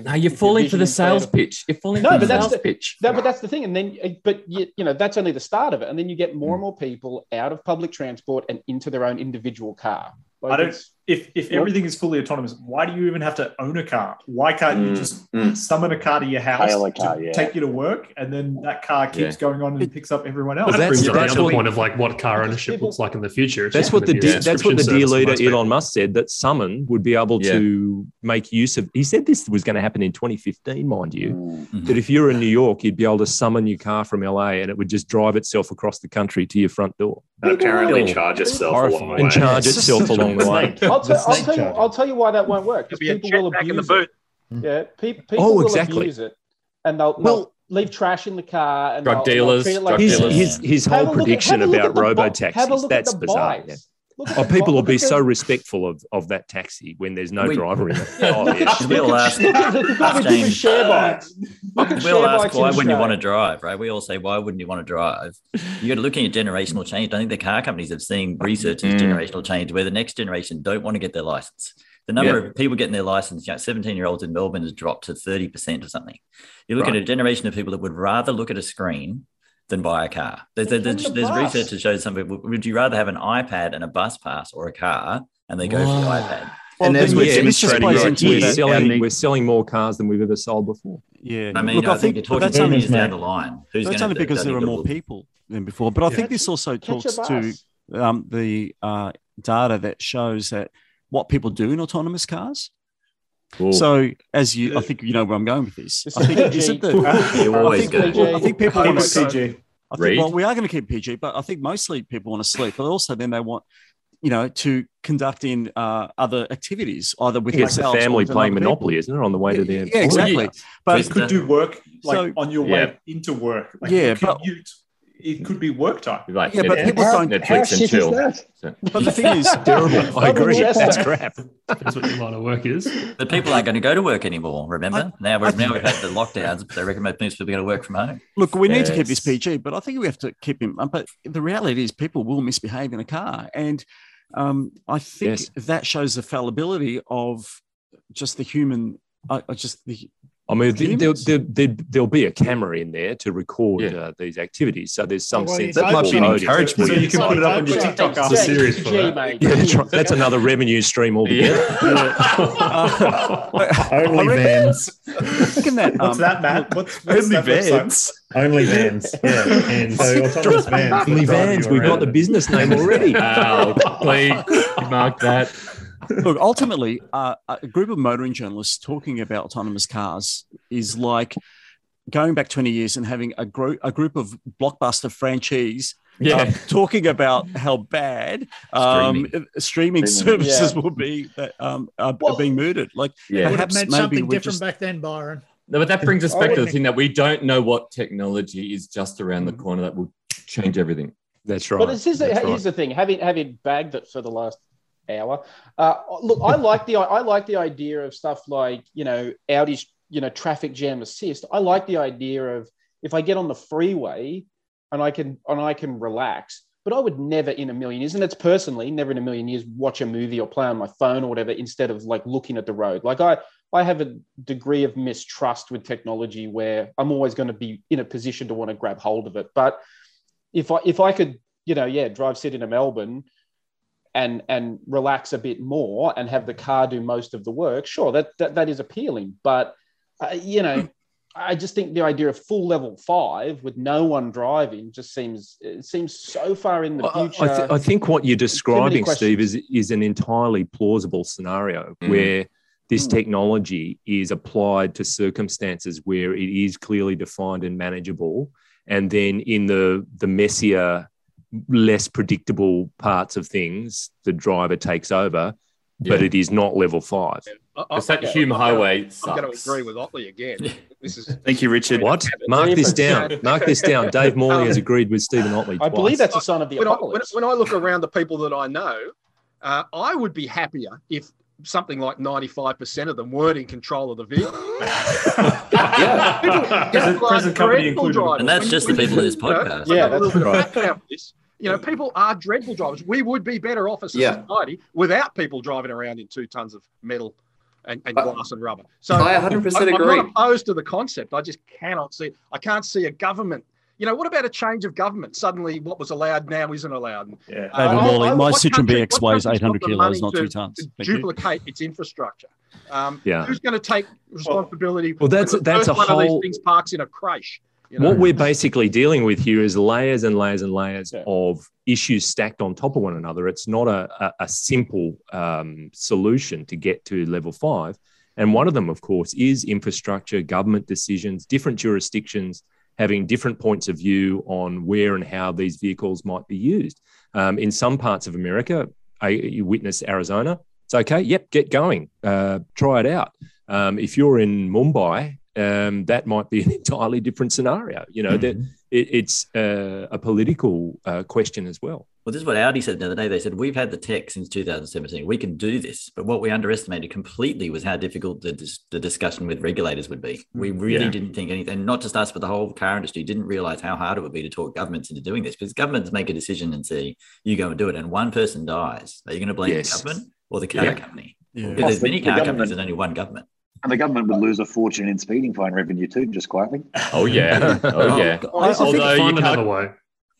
If- No, you're falling for the sales bad. pitch. You're falling No, for but the that's sales the- pitch. No, but that's the thing, and then, but you, you know, that's only the start of it, and then you get more Hmm. and more people out of public transport and into their own individual car. Like I don't. It's- If if everything is fully autonomous, why do you even have to own a car? Why can't you Mm, just mm. summon a car to your house Hail to car, yeah. take you to work, and then that car keeps Yeah. going on and picks up everyone else? Well, That that's- brings up that's the other what- point of like what car ownership People- looks like in the future. That's what gonna the be a dear, that's what the subscription dear service for leader. Elon Musk said that Summon would be able Yeah. to make use of. He said this was going to happen in 2015, mind you. Mm. That if you're in New York, you'd be able to summon your car from LA and it would just drive itself across the country to your front door And apparently charge itself along the way. and charge itself just- along the way. I'll, The tell, I'll, tell you. I'll tell you why that won't work. Because people will jetpack in the abuse boot. it. Yeah, pe- people Oh, will exactly. abuse it, and they'll, Well- they'll leave trash in the car. And Drug they'll- they'll dealers, treat drug His, dealers. his, his Have whole a look at- prediction have a look about at robo taxis that's bizarre. yeah. Look at Oh, people bo- will look be so respectful of, of that taxi when there's no We- driver in it. Yeah, Oh, yeah. we'll ask- look at the people ask who do James. share bikes. Look at we share ask bikes why wouldn't you want to drive, right? We all say why wouldn't you want to drive? You got to look at generational change. I think the car companies have seen research as Mm. generational change, where the next generation don't want to get their license. The number Yeah. of people getting their license, you know, 17 year olds in Melbourne has dropped to 30% or something. You look Right. at a generation of people that would rather look at a screen than buy a car. There's, Well, there's, the there's research that shows some people would you rather have an iPad and a bus pass or a car, and they go for the Wow. iPad. and as we're yeah, this just demonstrating right we're that- selling, we're selling more cars than we've ever sold before. Yeah, I mean, Look, I, I think, think you're talking that's only- years down the line. Who's That's going only because there are more people than before. But I think this also talks to um, the uh, data that shows that what people do in autonomous cars. So, as you, I think you know where I'm going with this. This I think is it the, You I think, go. I think people want to PG. I think, well, we are going to keep PG, but I think mostly people want to sleep, but also then they want, you know, to conduct in uh, other activities, either with I think it's the themselves or family playing Monopoly, people. isn't it, on the way to their Yeah, exactly. But you could do work like So- on your way into work. Like Yeah, you but- commute. It could be work time. Like Yeah, but people don't- Netflix and chill. But the thing is, terrible. I agree. That's crap. That's what your line of work is. But people aren't going to go to work anymore. Remember now, we're, now we've had the lockdowns. They reckon most people are going to work from home. Look, we need to keep this PG, but I think we have to keep him. But the reality is, people will misbehave in a car, and um, I think that shows the fallibility of just the human, uh, just the. I mean, there, there, there, there'll be a camera in there to record uh, these activities, so there's some Well, sense that of might be an encouragement. So you can put it up on your TikTok after series for that. mate. Yeah, that's, right. that's another revenue stream altogether. Only vans. Look at that. What's um, that, Matt? What's, what's Only that website? vans. Only vans. Yeah. And so autonomous vans. Only vans. We've got the business name already. Oh, please mark that. Look, ultimately, uh, a group of motoring journalists talking about autonomous cars is like going back 20 years and having a, gro- a group of blockbuster franchise Yeah. um, talking about how bad um, streaming, Streaming. services Yeah. will be that um, are, are being murdered. Like, Yeah. Would have perhaps meant maybe something we're different just back then, Byron. No, but that brings us back to the thing that we don't know what technology is just around the corner that will change everything. That's right. But this is That's here's right. the thing: having having bagged it for the last hour. Uh, look, I like the I like the idea of stuff like you know Audi's you know traffic jam assist. I like the idea of if I get on the freeway and I can and I can relax. But I would never in a million years, and it's personally never in a million years, watch a movie or play on my phone or whatever instead of like looking at the road. Like I, I have a degree of mistrust with technology where I'm always going to be in a position to want to grab hold of it. But if I if I could, you know, yeah, drive Sydney to Melbourne and and relax a bit more and have the car do most of the work, sure, that that, that is appealing. But uh, you know, I just think the idea of full level five with no one driving just seems it seems so far in the I- I, future. th- I think what you're describing. Steve, is is an entirely plausible scenario Mm. where this Mm. technology is applied to circumstances where it is clearly defined and manageable, and then in the the messier, less predictable parts of things, the driver takes over, but it is not level five. It's that Hume Highway I'm going to agree with Ottley again. This is Thank you, Richard. What? Mark this down. Mark this down. Dave Morley has agreed with Stephen Ottley. I believe that's a sign of the when I, when, when I look around the people that I know, uh, I would be happier if something like 95% of them weren't in control of the vehicle. Yeah. People- Present- people present company included. drivers. And that's When just you- the people in this you know, podcast. Yeah, a little that's bit of right. Background for this. You know, people are dreadful drivers. We would be better off as a Yeah. society without people driving around in two tons of metal and, and glass and rubber. So I 100% I'm- agree. I'm not opposed to the concept. I just cannot see. I can't see a government. You know, what about a change of government? Suddenly, what was allowed now isn't allowed. Yeah. Uh, David I- Morley, my what Citroen BX weighs 800 kilos, not to- two tons. to Thank you. duplicate its infrastructure. Um, Yeah. Who's going to take responsibility? Well, that's- when the that's first a one of whole- these things parks in a crash. You know? What we're basically dealing with here is layers and layers and layers Yeah. of issues stacked on top of one another. It's not a, a, a simple um, solution to get to level five. And one of them, of course, is infrastructure, government decisions, different jurisdictions having different points of view on where and how these vehicles might be used. Um, in some parts of America, I, you witness Arizona, it's okay. Yep, get going. Uh, try it out. Um, if you're in Mumbai, um, that might be an entirely different scenario. You know, that it, it's uh, a political uh, question as well. Well, this is what Audi said the other day. They said, We've had the tech since 2017. We can do this. But what we underestimated completely was how difficult the, dis- the discussion with regulators would be. We really Yeah. didn't think anything, not just us, but the whole car industry didn't realize how hard it would be to talk governments into doing this because governments make a decision and say, You go and do it. And one person dies. Are you going to blame Yes. the government or the car Yeah. company? Yeah. Because there's many the car government- companies and only one government. And the government would lose a fortune in speeding fine revenue too, just quietly. Oh yeah. Oh yeah. I- I think- Although you Find can't. another way.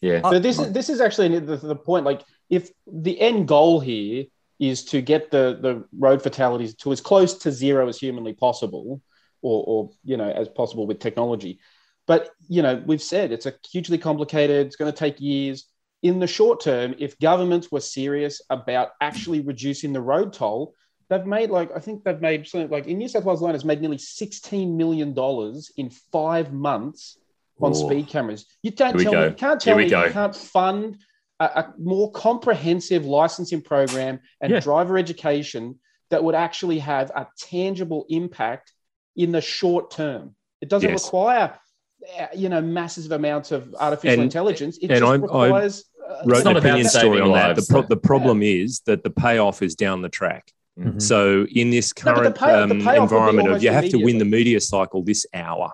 Yeah. But this is this is actually the, the point. Like, if the end goal here is to get the the road fatalities to as close to zero as humanly possible, or, or you know as possible with technology. But you know, we've said it's a hugely complicated. It's going to take years. In the short term, if governments were serious about actually reducing the road toll, they've made like I think they've made something like in New South Wales alone has made nearly sixteen million dollars in five months on Ooh. speed cameras. You don't Here we tell me go. you can't tell me go. you can't fund a, a more comprehensive licensing program and Yeah. driver education that would actually have a tangible impact in the short term. It doesn't Yes. require uh, you know massive amounts of artificial And- intelligence. It and just I- I requires uh, wrote not an about opinion story saving on that. The, pro- the problem is that the payoff is down the track. Mhm. So in this No, but the current payoff- the um, payoff will be environment of you have to win the media cycle this hour.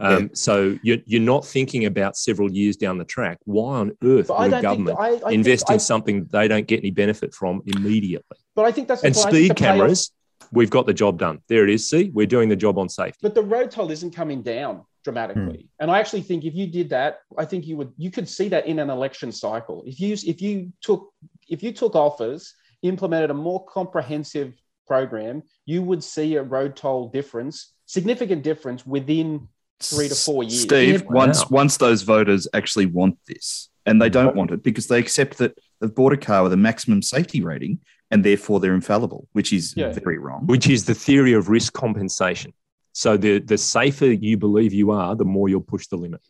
Um, So you're, you're not thinking about several years down the track. Why on earth But would a don't think government I, I think- invest in I- something they don't get any benefit from immediately? But I think that's And point. Think speed the payoff- cameras, we've got the job done. There it is. See, we're doing the job on safety. but the road toll isn't coming down dramatically and i actually think if you did that i think you would you could see that in an election cycle if you if you took if you took offers implemented a more comprehensive program you would see a road toll difference significant difference within three to four years Steve, Yeah, once wow. once those voters actually want this, and they don't want it because they accept that they've bought a car with a maximum safety rating, and therefore they're infallible, which is Yeah. very wrong. which is the theory of risk compensation. So the the safer you believe you are, the more you'll push the limit.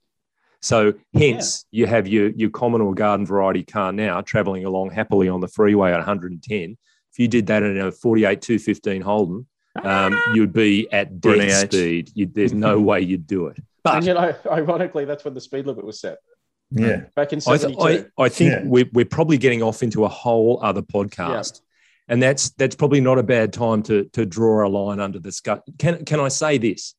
So hence you have your your common or garden variety car now traveling along happily on the freeway at 110. If you did that in a 48 215 Holden, um, you'd be at death Renee speed. You, there's no way you'd do it. But and you know ironically that's when the speed limit was set Yeah. back in I, 72 th- I, I think Yeah. we're, we're probably getting off into a whole other podcast. And that's that's probably not a bad time to, to draw a line under the sky. Can, can I say this?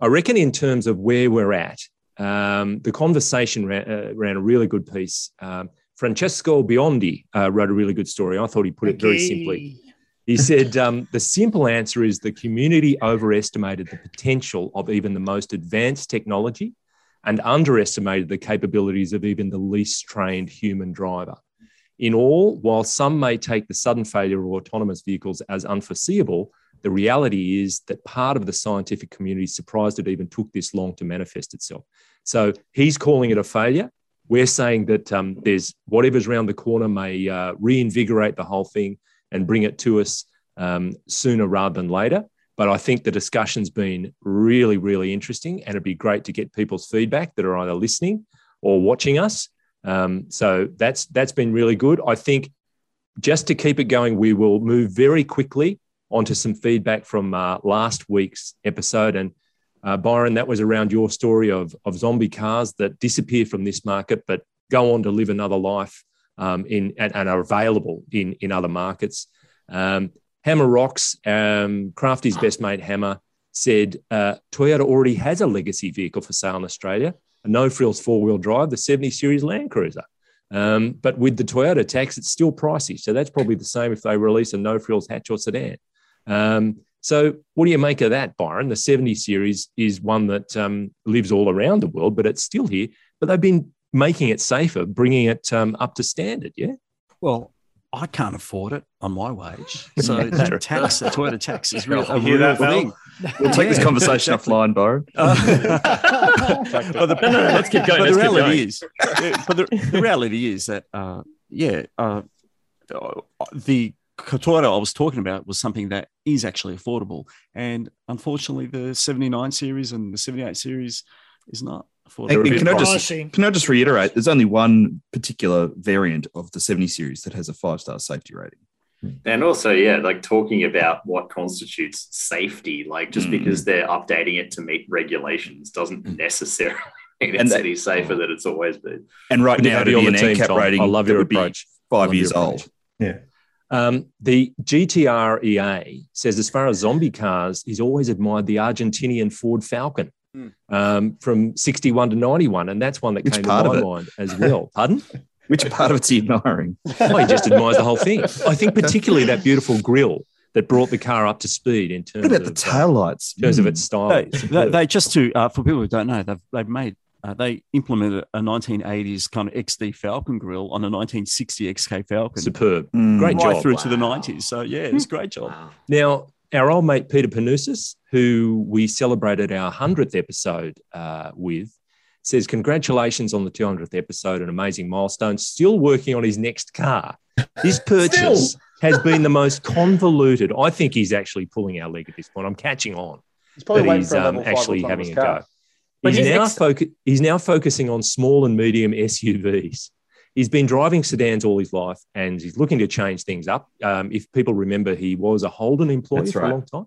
I reckon, in terms of where we're at, um, the conversation ran, uh, ran a really good piece. Um, Francesco Biondi uh, wrote a really good story. I thought he put it very simply. He said um, the simple answer is the community overestimated the potential of even the most advanced technology and underestimated the capabilities of even the least trained human driver. In all, while some may take the sudden failure of autonomous vehicles as unforeseeable, the reality is that part of the scientific community is surprised it even took this long to manifest itself. So he's calling it a failure. We're saying that um, there's whatever's around the corner may uh, reinvigorate the whole thing and bring it to us um, sooner rather than later. But I think the discussion's been really, really interesting, and it'd be great to get people's feedback that are either listening or watching us. Um, so that's that's been really good. I think just to keep it going, we will move very quickly onto some feedback from uh, last week's episode. And uh, Byron, that was around your story of of zombie cars that disappear from this market, but go on to live another life um, in and, and are available in in other markets. Um, Hammer Rocks, um, Crafty's best mate Hammer said uh, Toyota already has a legacy vehicle for sale in Australia, a no frills four wheel drive, the 70 Series Land Cruiser. Um, but with the Toyota tax, it's still pricey. So that's probably the same if they release a no frills hatch or sedan. Um, so, what do you make of that, Byron? The 70 series is one that um, lives all around the world, but it's still here. But they've been making it safer, bringing it um, up to standard. Yeah. Well, I can't afford it on my wage. So Yeah, that true. tax, the Toyota tax is real, a hear real that, Mel? thing. We'll take this conversation offline, Byron. but the, No, no, let's keep going, But let's the keep reality going. is, but the, the reality is that, uh, yeah, uh, the Toyota I was talking about was something that is actually affordable, and unfortunately, the '79 series and the '78 series is not And- affordable. and can I just can I just reiterate? There's only one particular variant of the 70 series that has a five star safety rating. And also, yeah, like talking about what constitutes safety, like just Mm. because they're updating it to meet regulations doesn't necessarily mean And it's that- any safer than it's always been. And right Good to now, have to you be on the team, cap Tom. rating, I love that your would be approach. five Love years old. approach. Yeah. Um, the GTREA says, as far as zombie cars, he's always admired the Argentinian Ford Falcon Hmm. um, from 61 to 91. And that's one that Which came to my of mind as well. Pardon? Which part of it's he admiring? Oh, he just admires the whole thing. I think particularly that beautiful grill that brought the car up to speed in terms What about of, the uh, taillights? in terms of its style. They, they, they just to uh, for people who don't know, they've they've made uh, they implemented a 1980s kind of XD Falcon grill on a 1960 XK Falcon, superb. Mm. Great right job. through to the 90s. So yeah, it's a great job. Now, our old mate Peter Panousis who we celebrated our 100th episode uh, with, says, Congratulations on the 200th episode, an amazing milestone. Still working on his next car. This purchase has been the most convoluted. I think he's actually pulling our leg at this point. I'm catching on. He's probably that waiting he's for a um, level five actually having a car. go. But He's now, focu- he's now focusing on small and medium SUVs. He's been driving sedans all his life and he's looking to change things up. Um, if people remember, he was a Holden employee That's for right. a long time.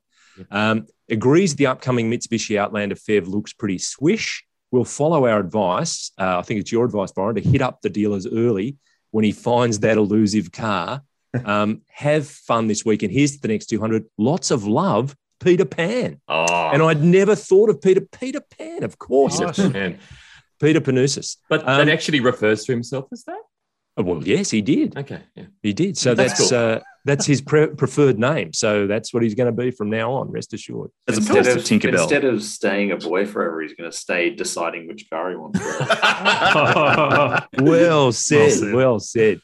Um, agrees the upcoming Mitsubishi Outlander PHEV looks pretty swish. We'll follow our advice. Uh, I think it's your advice, Byron, to hit up the dealers early when he finds that elusive car. Um, have fun this weekend. Here's to the next 200. Lots of love, Peter Pan. Oh, And I'd never thought of Peter. Peter Pan, of course. Nice. man. Peter Panousis. But Um, that actually refers to himself as that? Oh, Well, yes, he did. Okay. Yeah. He did. So That's that's cool. uh, that's his pre- preferred name. So that's what he's going to be from now on. Rest assured. As Instead opposed to of, Tinkerbell. instead of staying a boy forever, he's going to stay deciding which car he wants. Well said. said. Well said.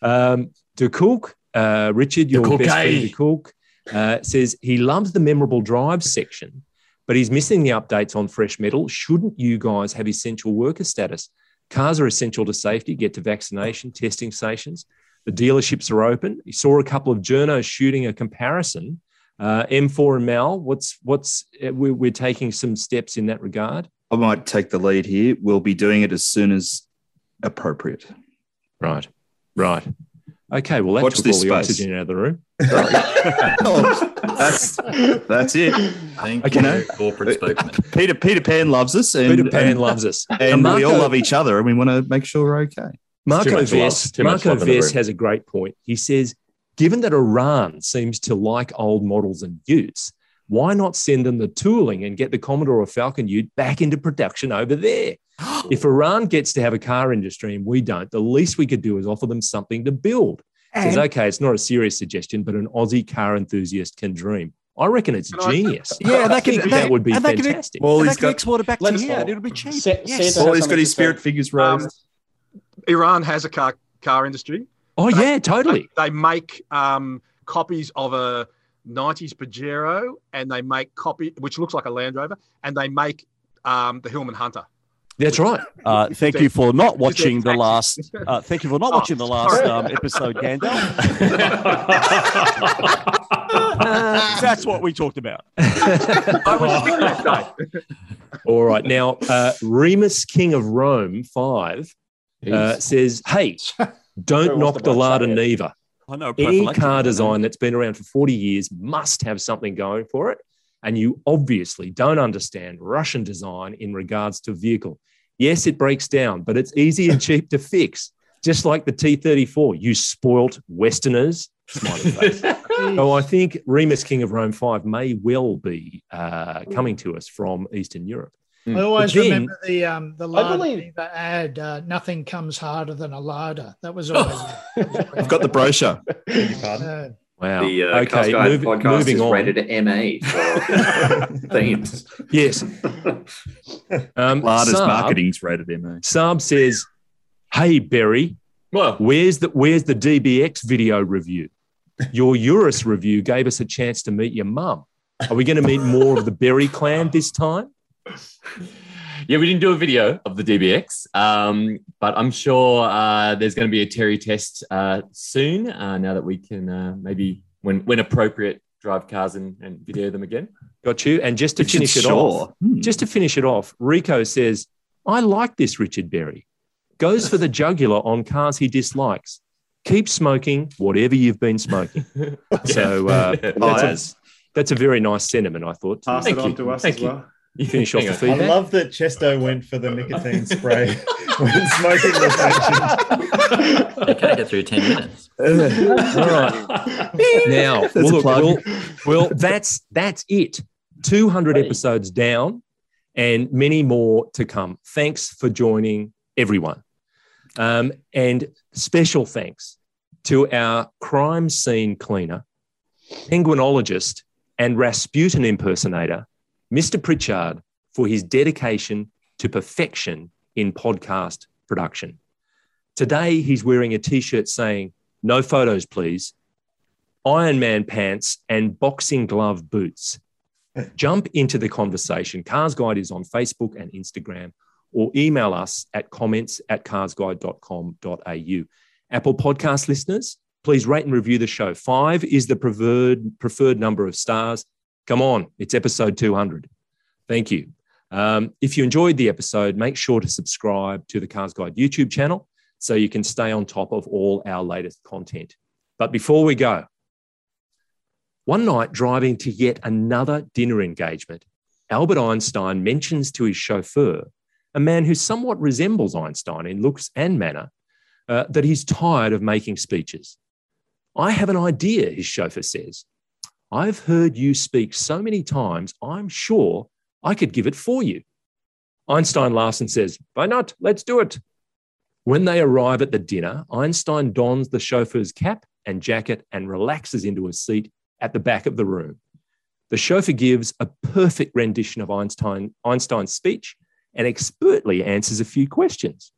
Um, De Cook, uh, Richard, your Cook, best friend, eh? De Cook, uh, says he loves the memorable drive section, but he's missing the updates on fresh metal. Shouldn't you guys have essential worker status? Cars are essential to safety. Get to vaccination testing stations. The dealerships are open. He saw a couple of journos shooting a comparison. Uh, M4 and Mal, what's what's uh, we're, we're taking some steps in that regard. I might take the lead here. We'll be doing it as soon as appropriate. Right, right. Okay, well that Watch took this all the space. oxygen out of the room. Oh, that's that's it. Thank Okay. you, corporate uh, spokesman. Peter Peter Pan loves us, and Peter Pan and, loves us. and we all love each other, and we want to make sure we're okay. Marco Too much love. Vess, Marco love in the Vess has a great point. He says, given that Iran seems to like old models and utes, why not send them the tooling and get the Commodore or Falcon Ute back into production over there? if Iran gets to have a car industry and we don't, the least we could do is offer them something to build. Says, okay, it's not a serious suggestion, but an Aussie car enthusiast can dream. I reckon it's Can I- genius. Yeah, that I can think that would be and that can- fantastic. Well, and he's that can got export it back to Let's- here. and It'll be cheap. Sa- yes. Santa- well, he's got his spirit say. figures Um. Iran has a car car industry. oh, yeah, totally. They make um, copies of a 90s Pajero and they make copy, which looks like a Land Rover, and they make um, the Hillman Hunter. That's right. Uh, thank you for not watching the last. Uh, thank you for not Oh, watching the last um, episode, Gandalf. That's what we talked about. I was sick that. All right. Now, uh, Remus, King of Rome 5, uh, says, hey, don't knock the buy Lada Niva. I know. Any car design that's been around for 40 years must have something going for it. And you obviously don't understand Russian design in regards to vehicle. Yes, it breaks down, but it's easy and cheap to fix. Just like the T34, you spoilt Westerners. Smiley face. Oh, I think Remus King of Rome 5 may well be uh, coming to us from Eastern Europe. I always then- remember the um the Lada believe- ad. Uh, Nothing comes harder than a larder. That was always. I've got the brochure. Pardon. Uh, Wow. The uh, okay, Guide move- podcast moving is on. rated MA for themes. Yes. Um, Lada's Saab- marketing's rated MA. Saab says, "Hey Berry, Well, where's the where's the DBX video review? Your Urus review gave us a chance to meet your mum. Are we going to meet more of the Berry clan this time? Yeah, we didn't do a video of the DBX, um, but I'm sure uh, there's going to be a Terry test uh, soon. Uh, now that we can uh, maybe, when when appropriate, drive cars and, and video them again. Got you. And just to Richard finish it Shaw. off, Hmm. just to finish it off, Rico says, "I like this Richard Berry. Goes for the jugular on cars he dislikes. Keep smoking whatever you've been smoking." So uh, Yeah. that's, a, that's a very nice sentiment, I thought. Pass Thank it on you. to us Thank as you. well. Finish off the on. I love that Chesto went for the nicotine spray when smoking was mentioned. You can't get through 10 minutes. All right. Now, That's well, a look, plug. well, well, that's that's it. Two hundred episodes down, and many more to come. Thanks for joining, everyone, um, and special thanks to our crime scene cleaner, penguinologist, and Rasputin impersonator, Mr. Pritchard, for his dedication to perfection in podcast production. Today, he's wearing a t shirt saying, No photos, please. Iron Man pants and boxing glove boots. Jump into the conversation. Cars Guide is on Facebook and Instagram, or email us at comments at carsguide.com.au. Apple Podcast listeners, please rate and review the show. Five is the preferred, preferred number of stars. Come on, it's episode 200. Thank you. Um, if you enjoyed the episode, make sure to subscribe to the Cars Guide YouTube channel so you can stay on top of all our latest content. But before we go, one night driving to yet another dinner engagement, Albert Einstein mentions to his chauffeur, a man who somewhat resembles Einstein in looks and manner, uh, that he's tired of making speeches. I have an idea, his chauffeur says. I've heard you speak so many times, I'm sure I could give it for you. Einstein and says, Why not? Let's do it. When they arrive at the dinner, Einstein dons the chauffeur's cap and jacket and relaxes into a seat at the back of the room. The chauffeur gives a perfect rendition of Einstein, Einstein's speech and expertly answers a few questions.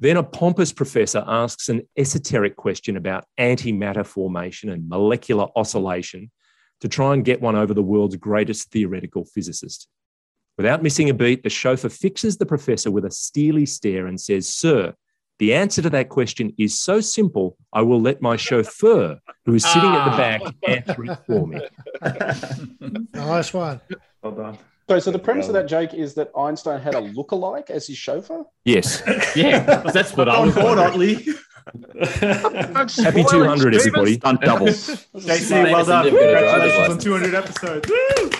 Then a pompous professor asks an esoteric question about antimatter formation and molecular oscillation to try and get one over the world's greatest theoretical physicist. Without missing a beat, the chauffeur fixes the professor with a steely stare and says, Sir, the answer to that question is so simple, I will let my chauffeur, who is sitting at the ah. back, answer it for me. nice one. Well done. So, so the premise of that joke is that Einstein had a look-alike as his chauffeur. Yes. yeah, that's what I was board, wondering. Ottley. Happy 200, everybody. Stunt double. JC, well done. difficult to drive Congratulations on 200 episodes. Woo!